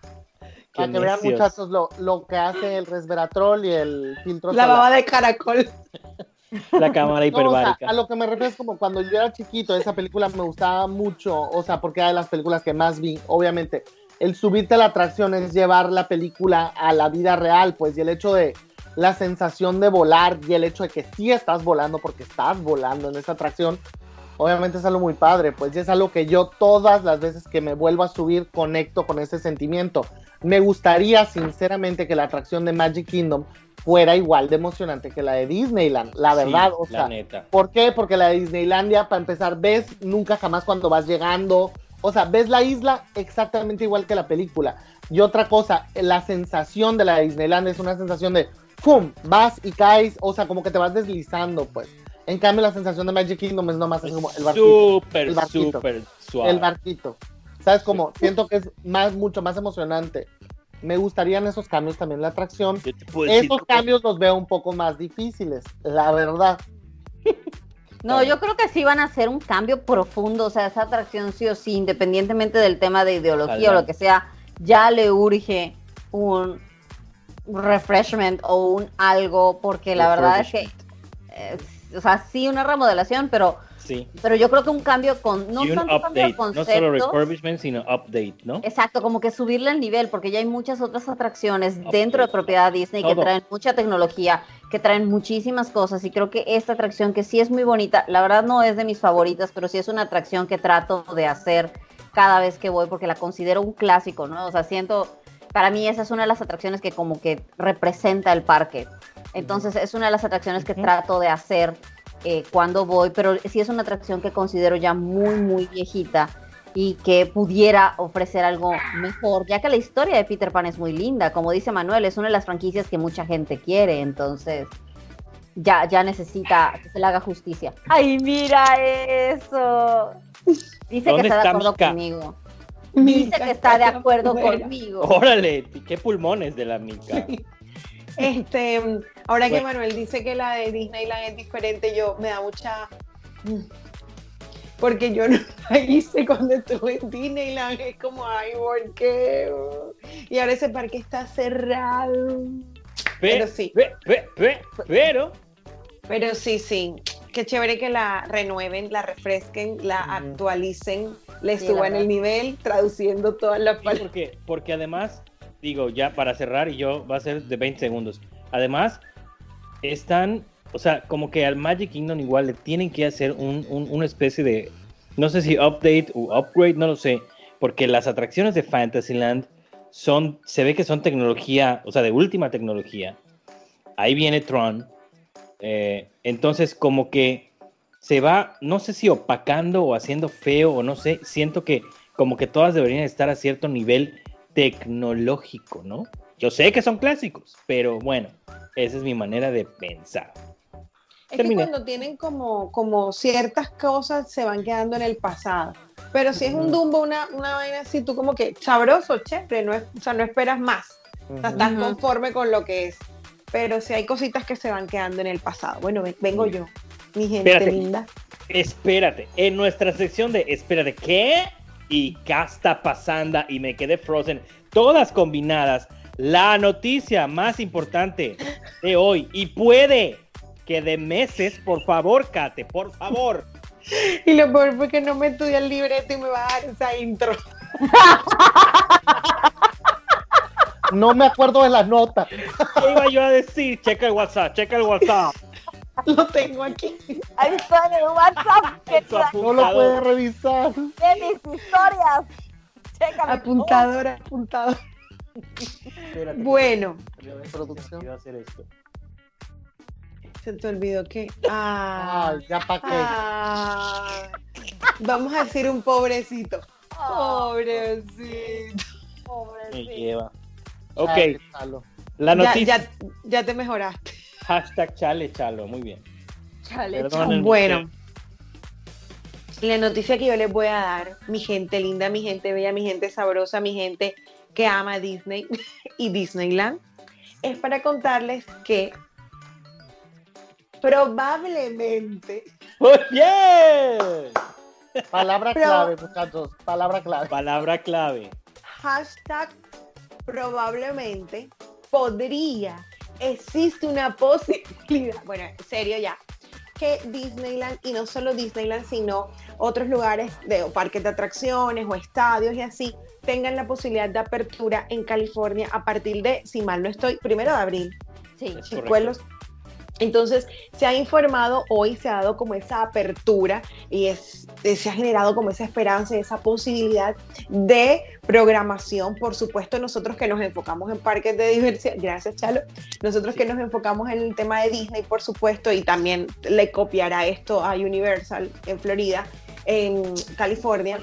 Para que vean, muchachos, lo, lo, que hace el resveratrol y el filtro. La baba de caracol. [laughs] La cámara hiperbárica. a lo que me refiero es como cuando yo era chiquito, esa película me gustaba mucho, o sea, porque era de las películas que más vi, obviamente. El subirte a la atracción es llevar la película a la vida real, pues, y el hecho de la sensación de volar y el hecho de que sí estás volando porque estás volando en esa atracción, obviamente es algo muy padre, pues y es algo que yo todas las veces que me vuelvo a subir conecto con ese sentimiento. Me gustaría sinceramente que la atracción de Magic Kingdom fuera igual de emocionante que la de Disneyland, la verdad, o sea, ¿por qué? Porque la de Disneylandia, para empezar, ves nunca jamás cuando vas llegando, o sea, ves la isla exactamente igual que la película. Y otra cosa, la sensación de la de Disneyland es una sensación de, ¡pum!, vas y caes, o sea, como que te vas deslizando, pues. En cambio, la sensación de Magic Kingdom es nomás como el barquito. Súper, súper suave. El barquito. ¿Sabes cómo? Siento que es más, mucho más emocionante. Me gustarían esos cambios también en la atracción. Esos cambios los veo un poco más difíciles, la verdad. [laughs] No, yo creo que sí van a hacer un cambio profundo, o sea, esa atracción sí o sí, independientemente del tema de ideología o lo que sea, ya le urge un refreshment o un algo, porque la verdad es que, eh, o sea, sí una remodelación, pero Sí. pero yo creo que un cambio con no y un tanto cambio de update, no solo conceptos, refurbishment, sino update, ¿no? Exacto, como que subirle el nivel, porque ya hay muchas otras atracciones Update. dentro de propiedad Disney que traen mucha tecnología, que traen muchísimas cosas y creo que esta atracción que sí es muy bonita, la verdad no es de mis favoritas, pero sí es una atracción que trato de hacer cada vez que voy porque la considero un clásico, ¿no? O sea, siento, para mí esa es una de las atracciones que como que representa el parque. Entonces es una de las atracciones que trato de hacer eh, cuando voy, pero sí es una atracción que considero ya muy, muy viejita y que pudiera ofrecer algo mejor, ya que la historia de Peter Pan es muy linda, como dice Manuel, es una de las franquicias que mucha gente quiere, entonces ya, ya necesita que se le haga justicia. ¡Ay, mira eso! Dice que ¿Dónde está de acuerdo Mika? conmigo. Dice que está de acuerdo conmigo. Órale, qué pulmones de la mica. [laughs] Este, ahora que Bueno. Manuel dice que la de Disneyland es diferente, yo me da mucha. mm, Porque yo no [laughs] la hice cuando estuve en Disneyland. Es como, ay, ¿por qué? Y ahora ese parque está cerrado. Pero Pe- sí. pe- pe- pe- pero Pero sí, sí. Qué chévere que la renueven, la refresquen, la actualicen, le Sí, suban el nivel, traduciendo todas las Sí, palabras. porque, porque además, digo, ya para cerrar y yo va a ser de 20 segundos. Además, están, o sea, como que al Magic Kingdom igual le tienen que hacer un, un- una especie de, no sé si update o upgrade, no lo sé, porque las atracciones de Fantasyland son, se ve que son tecnología, o sea, de última tecnología. Ahí viene Tron. eh, entonces, como que se va, no sé si opacando o haciendo feo o no sé, siento que como que todas deberían estar a cierto nivel tecnológico, ¿no? Yo sé que son clásicos, pero bueno, esa es mi manera de pensar. Es Terminé. que cuando tienen como, como ciertas cosas se van quedando en el pasado. Pero si es un Dumbo, una, una vaina así, tú como que sabroso, chévere, no, es, o sea, no esperas más. O sea, estás conforme con lo que es. Pero si hay cositas que se van quedando en el pasado. Bueno, ven- vengo yo, mi gente Espérate. linda. Espérate, en nuestra sección de Espérate, ¿qué? Y ¿qué está pasando? Y me quedé frozen, todas combinadas. La noticia más importante de hoy, y puede que de meses, por favor, Kate, por favor. [laughs] Y lo peor fue que no me estudia el libreto y me va a dar esa intro. No me acuerdo de las notas. ¿Qué iba yo a decir? Checa el WhatsApp, checa el WhatsApp. [laughs] Lo tengo aquí. Ahí está en el WhatsApp que No lo puede revisar. de mis historias. Chécame. Apuntadora, apuntadora. Espérate, Bueno, Producción. Hacer esto. se te olvidó que. Ah, Ay, ya pa' qué. ah. vamos a decir un pobrecito. Oh, Pobrecito. Me pobrecito. lleva. Ok, la Ya, noticia. ya, ya te mejoraste. Hashtag chale, chalo. Muy bien. Chale, Bueno, la noticia que yo les voy a dar, mi gente linda, mi gente bella, mi gente sabrosa, mi gente que ama Disney [laughs] y Disneyland, es para contarles que probablemente, ¡Oye! Palabra Pero- clave, muchachos. Palabra clave. Palabra clave. hashtag probablemente, podría, existe una posibilidad, [laughs] bueno, en serio ya, que Disneyland, y no solo Disneyland, sino otros lugares de o parques de atracciones o estadios y así, tengan la posibilidad de apertura en California a partir de, si mal no estoy, primero de abril. Sí. Es chicuelos. Entonces, se ha informado hoy, se ha dado como esa apertura y es, se ha generado como esa esperanza y esa posibilidad de programación. Por supuesto, nosotros que nos enfocamos en parques de diversión, gracias Chalo, nosotros que nos enfocamos en el tema de Disney, por supuesto, y también le copiará esto a Universal en Florida, en California.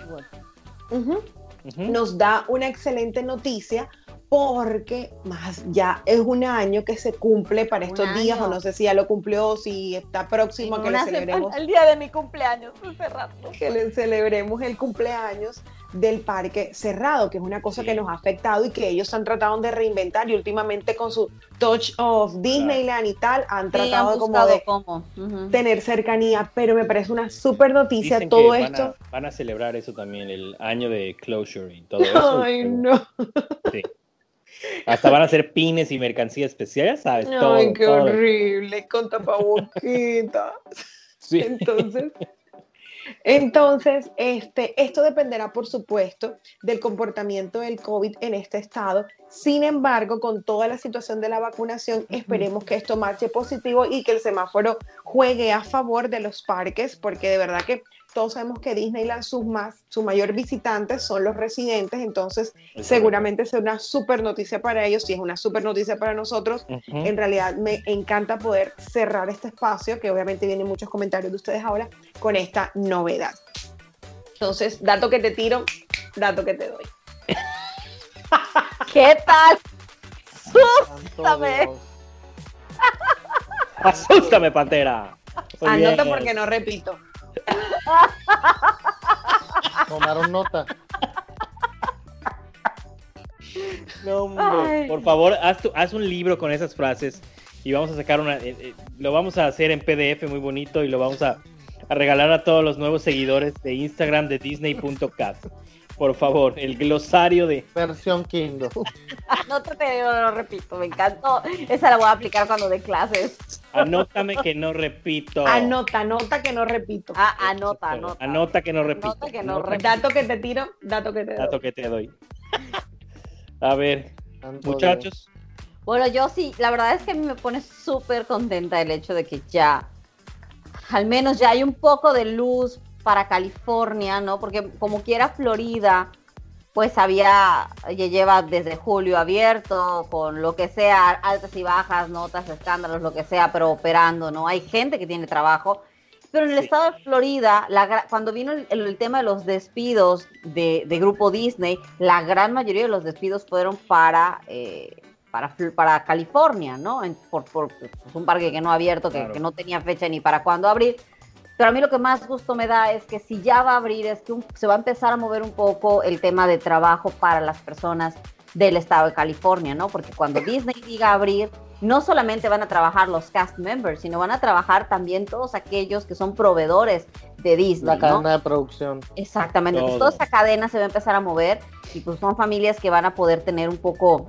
Nos da una excelente noticia porque más ya es un año que se cumple para Un estos días año. o no sé si ya lo cumplió, si está próximo a que le hace celebremos el día de mi cumpleaños, hace rato. que le celebremos el cumpleaños del parque cerrado, que es una cosa que nos ha afectado y que ellos han tratado de reinventar y últimamente con su Touch of Disneyland y tal han tratado como de cómo. Tener cercanía, pero me parece una súper noticia Dicen todo que esto. Van a, van a celebrar eso también, el año de closure y todo [laughs] eso. Ay, pero- no. sí. Hasta van a hacer pines y mercancía especial, ya sabes, todo. Ay, qué todo. horrible, con tapaboquita. [laughs] Sí. Entonces, entonces este, esto dependerá, por supuesto, del comportamiento del COVID en este estado. Sin embargo, con toda la situación de la vacunación, esperemos que esto marche positivo y que el semáforo juegue a favor de los parques, porque de verdad que todos sabemos que Disneyland, sus más, su mayor visitantes son los residentes, entonces Es seguramente será una super noticia para ellos, si es una super noticia para nosotros. Ujú. en realidad me encanta poder cerrar este espacio, que obviamente vienen muchos comentarios de ustedes ahora, con esta novedad. Entonces, dato que te tiro, dato que te doy. ¿Qué tal? Dios. [laughs] Asústame, Pantera. Muy Anota bien. porque no repito. Tomaron nota. No, hombre. Por favor, haz, tu- haz un libro con esas frases y vamos a sacar una. eh, eh, lo vamos a hacer en PDF muy bonito y lo vamos a, a regalar a todos los nuevos seguidores de Instagram de Disney.cat. Por favor, el glosario de. Versión Kindle. [laughs] No te digo, no lo repito, me encantó. Esa la voy a aplicar cuando dé clases. Anótame que no repito. Anota, anota que no repito. Ah, anota, anota. Anota que no repito. Anota que no Anota repito. Dato que te tiro, dato que te doy. dato que te doy. A ver, muchachos. Bueno, yo sí, la verdad es que a mí me pone súper contenta el hecho de que ya, al menos ya hay un poco de luz para California, ¿no? Porque como quiera Florida, pues había, ya lleva desde julio abierto, con lo que sea, altas y bajas, notas, escándalos, lo que sea, pero operando, ¿no? Hay gente que tiene trabajo. Pero en el Sí. estado de Florida, la cuando vino el, el tema de los despidos de, de Grupo Disney, la gran mayoría de los despidos fueron para, eh, para, para California, ¿no? En- por, por pues, un parque que no ha abierto, que, Claro. que no tenía fecha ni para cuándo abrir. Pero a mí lo que más gusto me da es que si ya va a abrir, es que un- se va a empezar a mover un poco el tema de trabajo para las personas del estado de California, ¿no? Porque cuando Disney diga abrir, no solamente van a trabajar los cast members, sino van a trabajar también todos aquellos que son proveedores de Disney, La ¿no? cadena de producción. Exactamente, entonces Todo. toda esa cadena se va a empezar a mover y pues son familias que van a poder tener un poco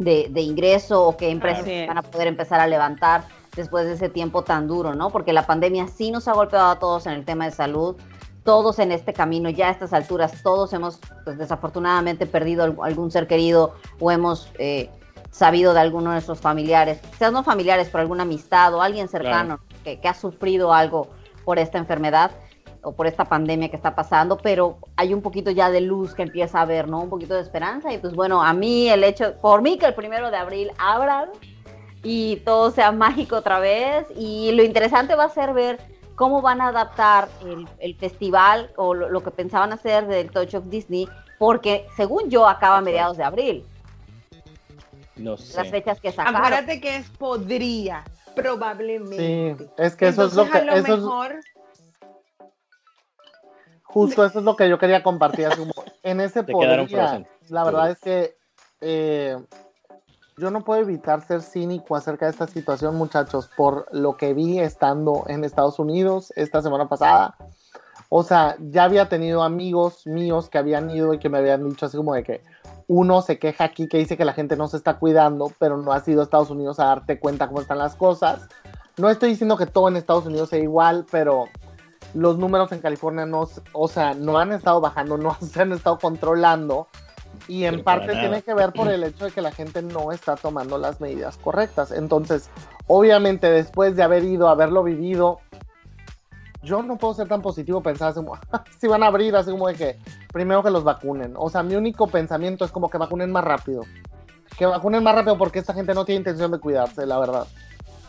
de, de ingreso o que empresas van a poder empezar a levantar después de ese tiempo tan duro, ¿no? Porque la pandemia sí nos ha golpeado a todos en el tema de salud, todos en este camino, ya a estas alturas, todos hemos pues desafortunadamente perdido al- algún ser querido o hemos eh, sabido de alguno de nuestros familiares, quizás no familiares, pero alguna amistad o alguien cercano que, que ha sufrido algo por esta enfermedad o por esta pandemia que está pasando, pero hay un poquito ya de luz que empieza a haber, ¿no? Un poquito de esperanza y pues bueno, a mí el hecho, por mí que el primero de abril abran y todo sea mágico otra vez y lo interesante va a ser ver cómo van a adaptar el, el festival o lo, lo que pensaban hacer del Touch of Disney, porque según yo acaba a mediados de abril, No las sé. fechas que sacaron. Acuérdate que es podría, probablemente. Sí, es que eso es lo que, a lo eso es mejor, justo eso es lo que yo quería compartir. en ese podría, la verdad es que eh, yo no puedo evitar ser cínico acerca de esta situación, muchachos, por lo que vi estando en Estados Unidos esta semana pasada. O sea, ya había tenido amigos míos que habían ido y que me habían dicho así como de que uno se queja aquí que dice que la gente no se está cuidando, pero no has ido a Estados Unidos a darte cuenta cómo están las cosas. No estoy diciendo que todo en Estados Unidos sea igual, pero los números en California no, o sea, no han estado bajando, [laughs] no se han estado controlando. Y en Pero parte tiene que ver por el [clears throat] hecho de que la gente no está tomando las medidas correctas. Entonces, obviamente, después de haber ido, haberlo vivido, yo no puedo ser tan positivo pensar así como, [laughs] si van a abrir, así como de que primero que los vacunen. O sea, mi único pensamiento es como que vacunen más rápido. Que vacunen más rápido porque esta gente no tiene intención de cuidarse, la verdad.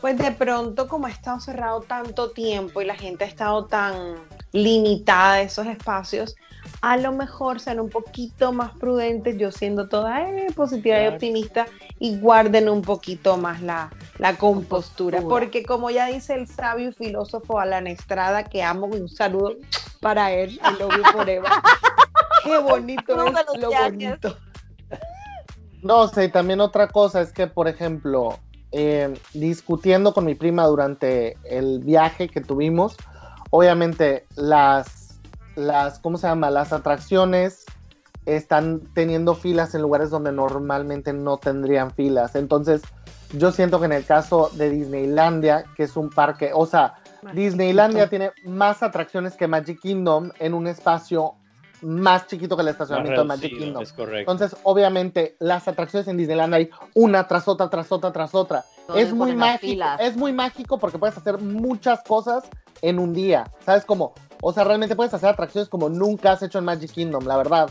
Pues de pronto, como ha estado cerrado tanto tiempo y la gente ha estado tan limitada a esos espacios, a lo mejor sean un poquito más prudentes, yo siendo toda eh, positiva y optimista, y guarden un poquito más la, la compostura. Compostura. Porque como ya dice el sabio y filósofo Alan Estrada, que amo y un saludo para él, I love you forever. [laughs] Qué bonito No es lo viajes. bonito. No sé, y también otra cosa es que, por ejemplo, eh, discutiendo con mi prima durante el viaje que tuvimos, obviamente las, las, ¿cómo se llama? Las atracciones están teniendo filas en lugares donde normalmente no tendrían filas. Entonces, yo siento que en el caso de Disneylandia, que es un parque, o sea, Disneylandia tiene más atracciones que Magic Kingdom en un espacio más chiquito que el estacionamiento de Magic Kingdom. es correcto. Entonces, obviamente, las atracciones en Disneyland hay una tras otra, tras otra, tras otra. ¿Dónde Es muy mágico, filas? es muy mágico porque puedes hacer muchas cosas en un día. ¿Sabes cómo? O sea, realmente puedes hacer atracciones como nunca has hecho en Magic Kingdom, la verdad.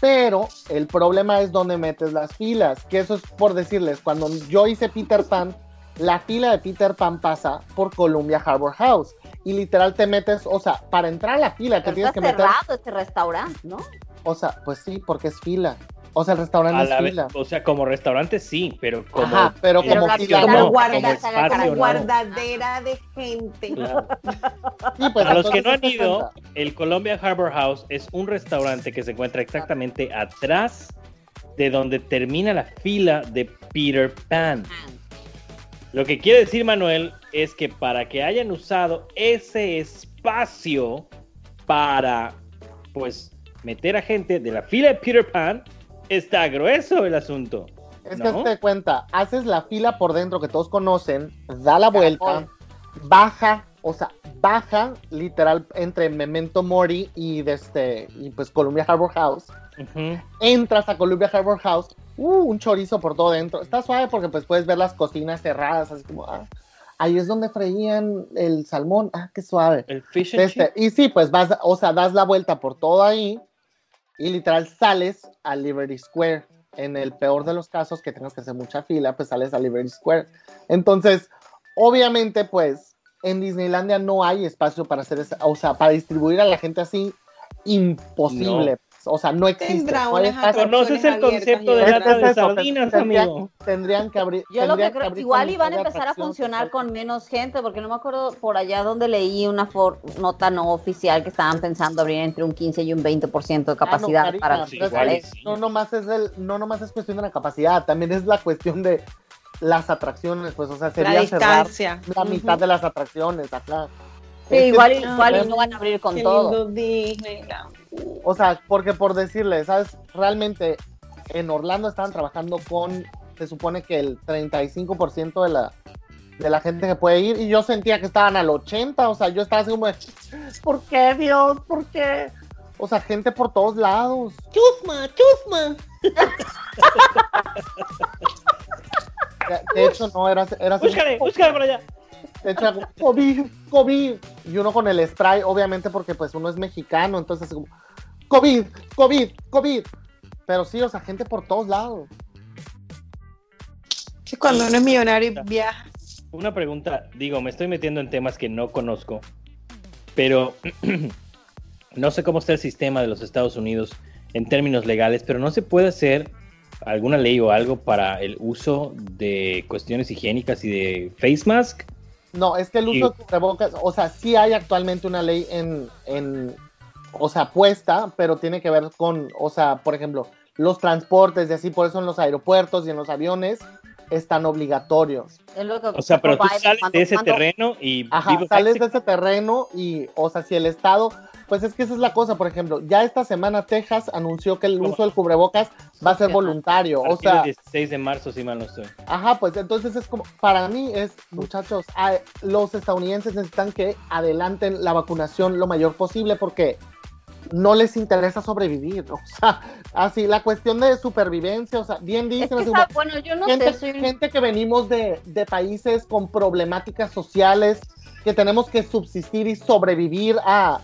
Pero el problema es donde metes las filas, que eso es por decirles, cuando yo hice Peter Pan, la fila de Peter Pan pasa por Columbia Harbor House. Y literal te metes, o sea, para entrar a la fila te tienes que meter. cerrado este restaurante, ¿no? O sea, pues sí, porque es fila. O sea, el restaurante A es la vez- fila. o sea, como restaurante sí, pero como, Ajá, pero como la fila fila no. no, guarda- como como espacio, Como no. guardadera de gente. Claro. Sí, pues, Para los que no han ido, el Columbia Harbor House es un restaurante que se encuentra exactamente atrás de donde termina la fila de Peter Pan. Lo que quiere decir Manuel es que para que hayan usado ese espacio para, pues, meter a gente de la fila de Peter Pan, está grueso el asunto. Es ¿no? que te cuenta, haces la fila por dentro que todos conocen, da la vuelta, baja, o sea, baja literal entre Memento Mori y, de este, y pues Columbia Harbor House. Entras a Columbia Harbor House, uh, un chorizo por todo dentro. Está suave porque pues puedes ver las cocinas cerradas, así como, ah, ahí es donde freían el salmón, ah, qué suave. El fish and Este, y sí, pues vas, o sea, das la vuelta por todo ahí y literal sales a Liberty Square. En el peor de los casos que tengas que hacer mucha fila, pues sales a Liberty Square. Entonces, obviamente, pues en Disneylandia no hay espacio para hacer esa, o sea, para distribuir a la gente así, imposible. O sea, no existe. ¿Conoces el concepto de lata de sardinas, amigo? Tendrían que abrir. Yo lo que creo, igual iban a empezar a funcionar con menos gente, porque no me acuerdo por allá donde leí una for- nota no oficial que estaban pensando abrir entre un 15 y un 20% de capacidad Ah, no, para Karina, los no nomás es el, no nomás es cuestión de la capacidad, también es la cuestión de las atracciones, pues, o sea, La sería cerrar distancia. la mitad de las atracciones, acá. Sí, igual, igual y es- no van a abrir con todo. Disneyland. O sea, porque por decirle, ¿sabes? Realmente en Orlando estaban trabajando con, se supone que el 35% de la, de la gente que puede ir, y yo sentía que estaban al 80%, o sea, yo estaba así como, de, ¿por qué, Dios? ¿Por qué? O sea, gente por todos lados. Chusma, chusma. De, de hecho, no, era, era así Búscale, búscale por allá. COVID, COVID. Y uno con el spray, obviamente, porque pues uno es mexicano, entonces como, COVID, COVID, COVID. Pero sí, o sea, gente por todos lados. Es cuando uno es millonario viaja. Una pregunta, digo, me estoy metiendo en temas que no conozco, pero [clears throat] no sé cómo está el sistema de los Estados Unidos en términos legales, pero no se puede hacer alguna ley o algo para el uso de cuestiones higiénicas y de face mask. No, es que el Y- uso de cubrebocas, o sea, sí hay actualmente una ley en, en, o sea, puesta, pero tiene que ver con, o sea, por ejemplo, los transportes y así, por eso en los aeropuertos y en los aviones están obligatorios. Es lo que O sea, pero tú sales cuando- de ese cuando- terreno y Ajá, vivo sales de ese terreno y, o sea, si el Estado, pues es que esa es la cosa, por ejemplo, ya esta semana Texas anunció que el uso del cubrebocas va a ser voluntario, o sea, 16 de marzo, si mal no estoy. Ajá, pues entonces es como, para mí es, muchachos, a- los estadounidenses necesitan que adelanten la vacunación lo mayor posible porque no les interesa sobrevivir, [laughs] o sea, así, la cuestión de supervivencia, o sea, bien Es dicen, que, sabe- como, bueno, yo no gente, sé, soy gente que venimos de, de países con problemáticas sociales, que tenemos que subsistir y sobrevivir a,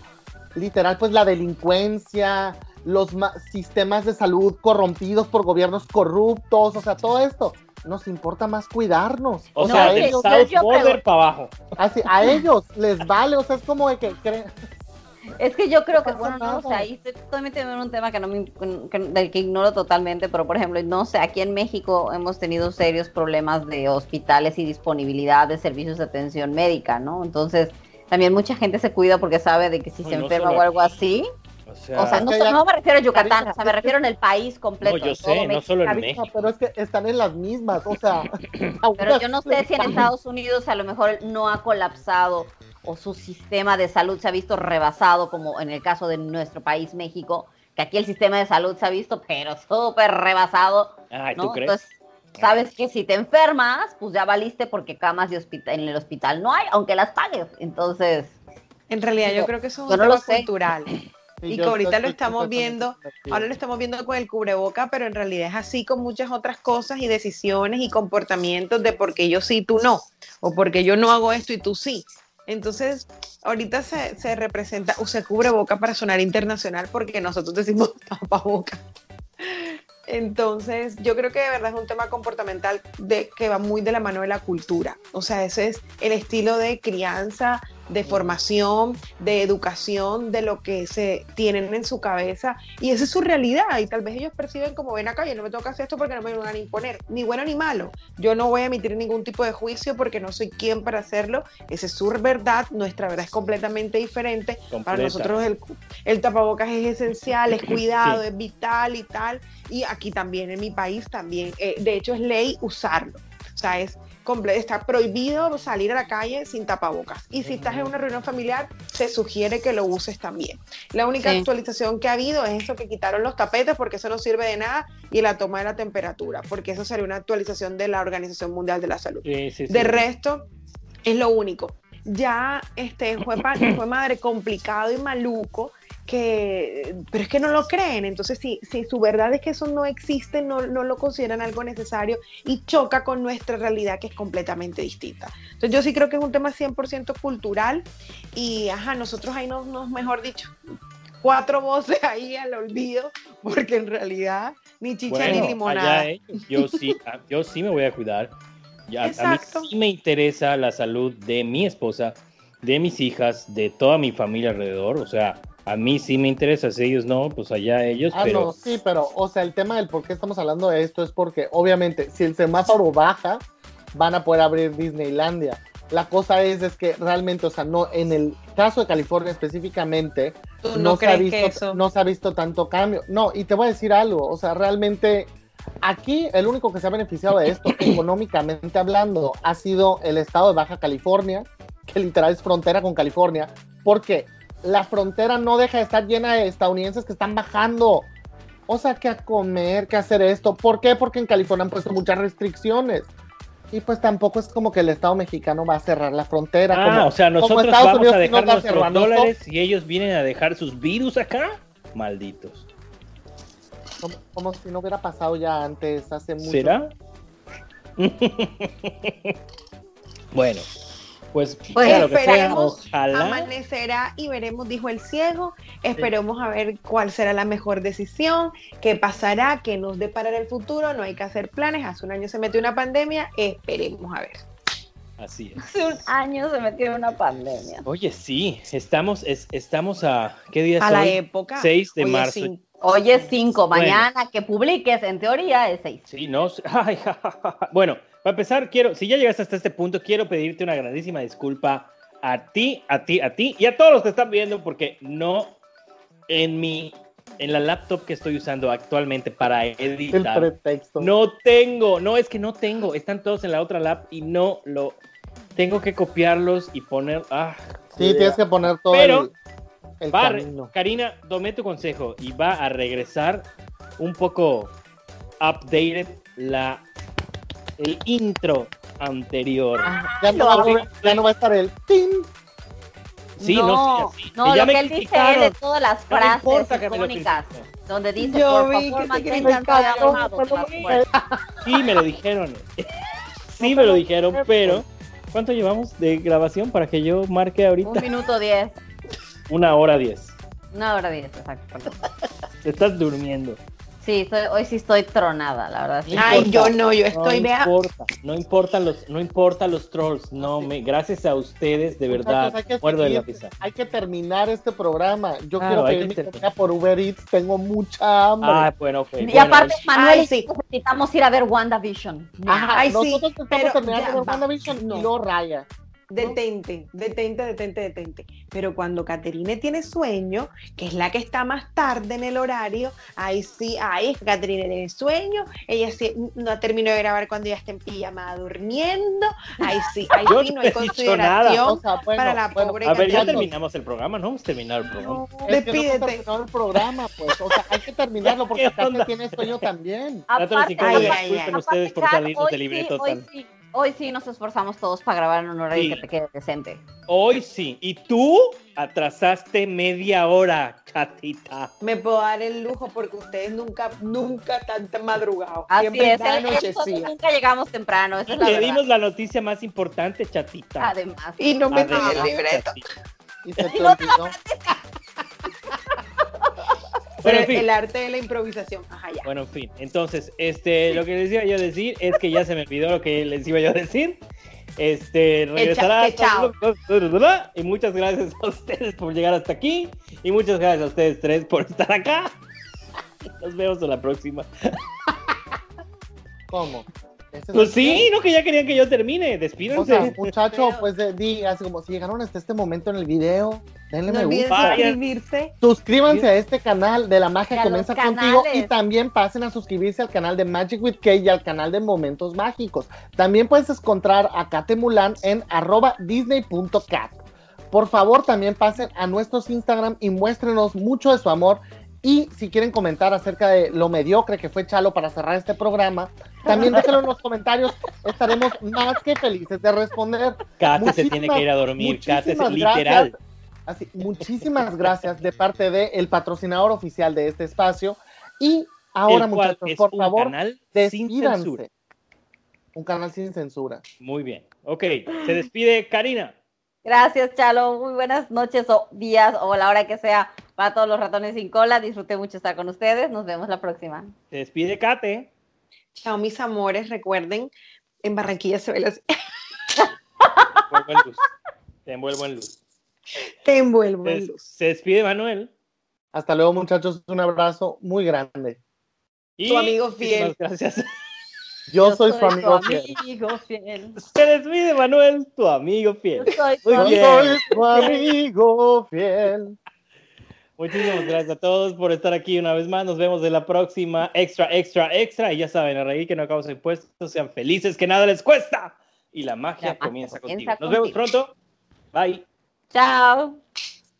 literal, pues la delincuencia, los ma- sistemas de salud corrompidos por gobiernos corruptos, o sea, todo esto. Nos importa más cuidarnos. O sea, yo- South yo Border pregunto- para abajo. Así, a ellos les vale, o sea, es como de que creen. Es que yo creo que, No bueno, no, o sea, ahí estoy totalmente en un tema que no me, que- del que ignoro totalmente, pero por ejemplo, no sé, aquí en México hemos tenido serios problemas de hospitales y disponibilidad de servicios de atención médica, ¿no? Entonces, también mucha gente se cuida porque sabe de que si No, se no enferma solo o algo así, O sea, O sea, no, ya- no me refiero a Yucatán, o sea, me refiero en el país completo. No, yo sé, no México. solo en México. pero es que están en las mismas, o sea. [clears throat] Pero yo no sé si en Estados Unidos a lo mejor no ha colapsado o su sistema de salud se ha visto rebasado, como en el caso de nuestro país, México, que aquí el sistema de salud se ha visto, pero súper rebasado, Ay, ¿no? ¿tú crees? Entonces, sabes que si te enfermas, pues ya valiste porque camas de hospital, en el hospital no hay, aunque las pagues. Entonces, En realidad yo creo que eso es un no tema cultural. [laughs] y que ahorita lo estamos viendo, Ahora lo estamos viendo con el cubreboca, pero en realidad es así con muchas otras cosas y decisiones y comportamientos de por qué yo sí y tú no, o porque yo no hago esto y tú sí. Entonces, ahorita se, se representa, o se cubreboca para sonar internacional porque nosotros decimos [laughs] tapaboca. Entonces, yo creo que de verdad es un tema comportamental de, que va muy de la mano de la cultura. O sea, ese es el estilo de crianza, de formación, de educación, de lo que se tienen en su cabeza. Y esa es su realidad. Y tal vez ellos perciben como ven acá, yo no me que hacer esto porque no me van a imponer, ni bueno ni malo. Yo no voy a emitir ningún tipo de juicio porque no soy quien para hacerlo. Esa es su verdad. Nuestra verdad es completamente diferente. Para nosotros el, el tapabocas es esencial, es cuidado, Sí. es vital y tal. Y aquí también, en mi país también. eh, de hecho, es ley usarlo. O sea, es está prohibido salir a la calle sin tapabocas. Y si estás en una reunión familiar, se sugiere que lo uses también. La única Sí. actualización que ha habido es eso que quitaron los tapetes porque eso no sirve de nada y la toma de la temperatura, porque eso sería una actualización de la Organización Mundial de la Salud. Sí, sí. De resto, es lo único. Ya este, fue, fue madre complicado y maluco, que, pero es que no lo creen. Entonces, si, si su verdad es que eso no existe, no, no lo consideran algo necesario y choca con nuestra realidad que es completamente distinta. Entonces, yo sí creo que es un tema 100% cultural y, ajá, nosotros ahí nos, nos, mejor dicho, cuatro voces ahí al olvido, porque en realidad ni chicha Bueno, ni limonada. allá ellos. Yo sí, yo sí me voy a cuidar. Ya, a mí sí me interesa la salud de mi esposa, de mis hijas, de toda mi familia alrededor. O sea, a mí sí me interesa. Si ellos no, pues allá ellos. Ah, pero no, sí, pero, o sea, el tema del por qué estamos hablando de esto es porque, obviamente, si el semáforo baja, van a poder abrir Disneylandia. La cosa es, es que realmente, o sea, no, en el caso de California específicamente, ¿Tú no, no se ha visto, eso? no se ha visto tanto cambio. No, y te voy a decir algo, o sea, realmente aquí el único que se ha beneficiado de esto, [clears throat] económicamente hablando, ha sido el estado de Baja California, que literal es frontera con California, porque la frontera no deja de estar llena de estadounidenses que están bajando. O sea, que a comer, que a hacer esto. ¿Por qué? Porque en California han puesto muchas restricciones. Y pues tampoco es como que el Estado mexicano va a cerrar la frontera. Ah, como- o sea, nosotros vamos Unidos a dejar nuestros cerrando dólares y ellos vienen a dejar sus virus acá. Malditos. Como, como si no hubiera pasado ya antes, hace mucho. ¿Será? [laughs] bueno, pues, Pues sea lo que sea, esperemos ojalá. Amanecerá y veremos, dijo el ciego. Esperemos a ver cuál será la mejor decisión, qué pasará, qué nos deparará el futuro. No hay que hacer planes. Hace un año se metió una pandemia. Esperemos a ver. Así es. hace un año se metió una pandemia. Oye, sí, estamos, es- estamos a, ¿qué día es A la hoy? época. 6 de Oye, marzo. sí. Hoy es 5, Bueno. mañana que publiques, en teoría es 6. Sí, no. [laughs] ay, ja, ja, ja. Bueno, para empezar, quiero, si ya llegaste hasta este punto, quiero pedirte una grandísima disculpa a ti, a ti, a ti y a todos los que están viendo, porque no en mi, en la laptop que estoy usando actualmente para El editar, pretexto. no tengo, no es que no tengo, están todos en la otra lap y no lo tengo que copiarlos y poner. Ah, Sí, tienes que poner todo Pero- el, el Va camino. Karina, tomé tu consejo y va a regresar un poco updated la el intro anterior. Ah, ya, no va, a hago. volver- ya no va a estar el tin. Sí, no, no, ya lo me que él dice él es todas las frases icónicas, donde dice, Yo por vi favor, mantengan. Sí, me lo dijeron. [laughs] Sí, me lo dijeron, pero ¿cuánto llevamos de grabación para que yo marque Un ahorita? minuto diez, Una hora diez. una hora diez, exacto. Te estás durmiendo. Sí, estoy- hoy sí estoy tronada, la verdad. sí. No Ay, importa. yo no, yo estoy, no vea. importa, no importa los, no importa los trolls, no me, gracias a ustedes, de verdad, hay que de la risa. Hay que terminar este programa. Yo Claro, quiero que comida por Uber Eats. Tengo mucha hambre. Ah, bueno, ok. Y bueno, aparte, Manuel, Ay, y sí. necesitamos ir a ver WandaVision. Ajá, ay, sí, nosotros estamos pero terminando ya de ver. WandaVision No. y no Raya. Detente, detente, detente, detente. Pero cuando Caterine tiene sueño, que es la que está más tarde en el horario, ahí sí, ahí es que Caterine tiene sueño, ella sí no terminó de grabar cuando ya está en pijama durmiendo, ahí sí, [laughs] ahí Yo sí no no hay consideración. O sea, bueno, para la bueno, pobre A ver, ya Caterine. terminamos el programa, ¿no? Hemos terminado el programa. Es que no Despídete. terminado el programa, pues. O sea, hay que terminarlo porque [laughs] ¿Qué Katia onda? tiene sueño también. Aparte, psicólogo, ay, ay, disculpen ay. ustedes por aparte, salirnos del libreto sí, hoy sí, hoy sí nos esforzamos todos para grabar en un horario Sí. que te quede decente. Hoy sí. Y tú atrasaste media hora, chatita. Me puedo dar el lujo porque ustedes nunca, nunca tan madrugados. Así Siempre es, el- nunca llegamos temprano, esa es la verdad. dimos la noticia más importante, chatita. Además. Y no me Además, el libreto. chatita. Y se te [laughs] olvidó. Bueno, Pero en fin. el arte de la improvisación. Ajá, ya. Bueno, en fin. Entonces, este, lo que les iba yo a decir es que ya se me olvidó lo que les iba yo a decir. Este, regresará. que chao. Y muchas gracias a ustedes por llegar hasta aquí. Y muchas gracias a ustedes tres por estar acá. [laughs] Nos vemos en la próxima. ¿Cómo? ¿Ese es Pues sí, no que ya querían que yo termine. O Despídense. sea, muchacho, pues de, di, así como si llegaron hasta este momento en el video, denle No me gusta. Suscribirse. Suscríbanse a este canal de La Magia Comienza Contigo y también pasen a suscribirse al canal de Magic with Kay y al canal de Momentos Mágicos. También puedes encontrar a Kate Mulan en arroba disney.cat. Por favor, también pasen a nuestros Instagram y muéstrenos mucho de su amor. Y si quieren comentar acerca de lo mediocre que fue Chalo para cerrar este programa, también déjenlo en los comentarios. Estaremos más que felices de responder. Kate se tiene que ir a dormir. Kate es literal. gracias. Así, muchísimas gracias de parte del el patrocinador oficial de este espacio. Y ahora, muchachos, es por un favor, canal sin censura. despídanse. Un canal sin censura. Muy bien. Ok, se despide Karina. Gracias, Chalo. Muy buenas noches o días o la hora que sea para todos los ratones sin cola. Disfruté mucho estar con ustedes. Nos vemos la próxima. Se despide Kate. Chao, mis amores. Recuerden, en Barranquilla se ve las... Envuelvo en luz. Te envuelvo en luz. Te envuelvo en luz. se despide Manuel. Hasta luego, muchachos. Un abrazo muy grande. Y Tu amigo fiel. Gracias. Yo, soy, su amigo tu fiel. amigo fiel. Se despide Manuel, tu amigo Yo fiel. soy tu Yo amigo. soy su amigo fiel. Muchísimas gracias a todos por estar aquí una vez más. Nos vemos en la próxima extra, extra, extra. Y ya saben, a reír que no acabamos impuestos. Sean felices, que nada les cuesta. Y la magia La magia comienza contigo. Nos vemos pronto. Bye. Chao.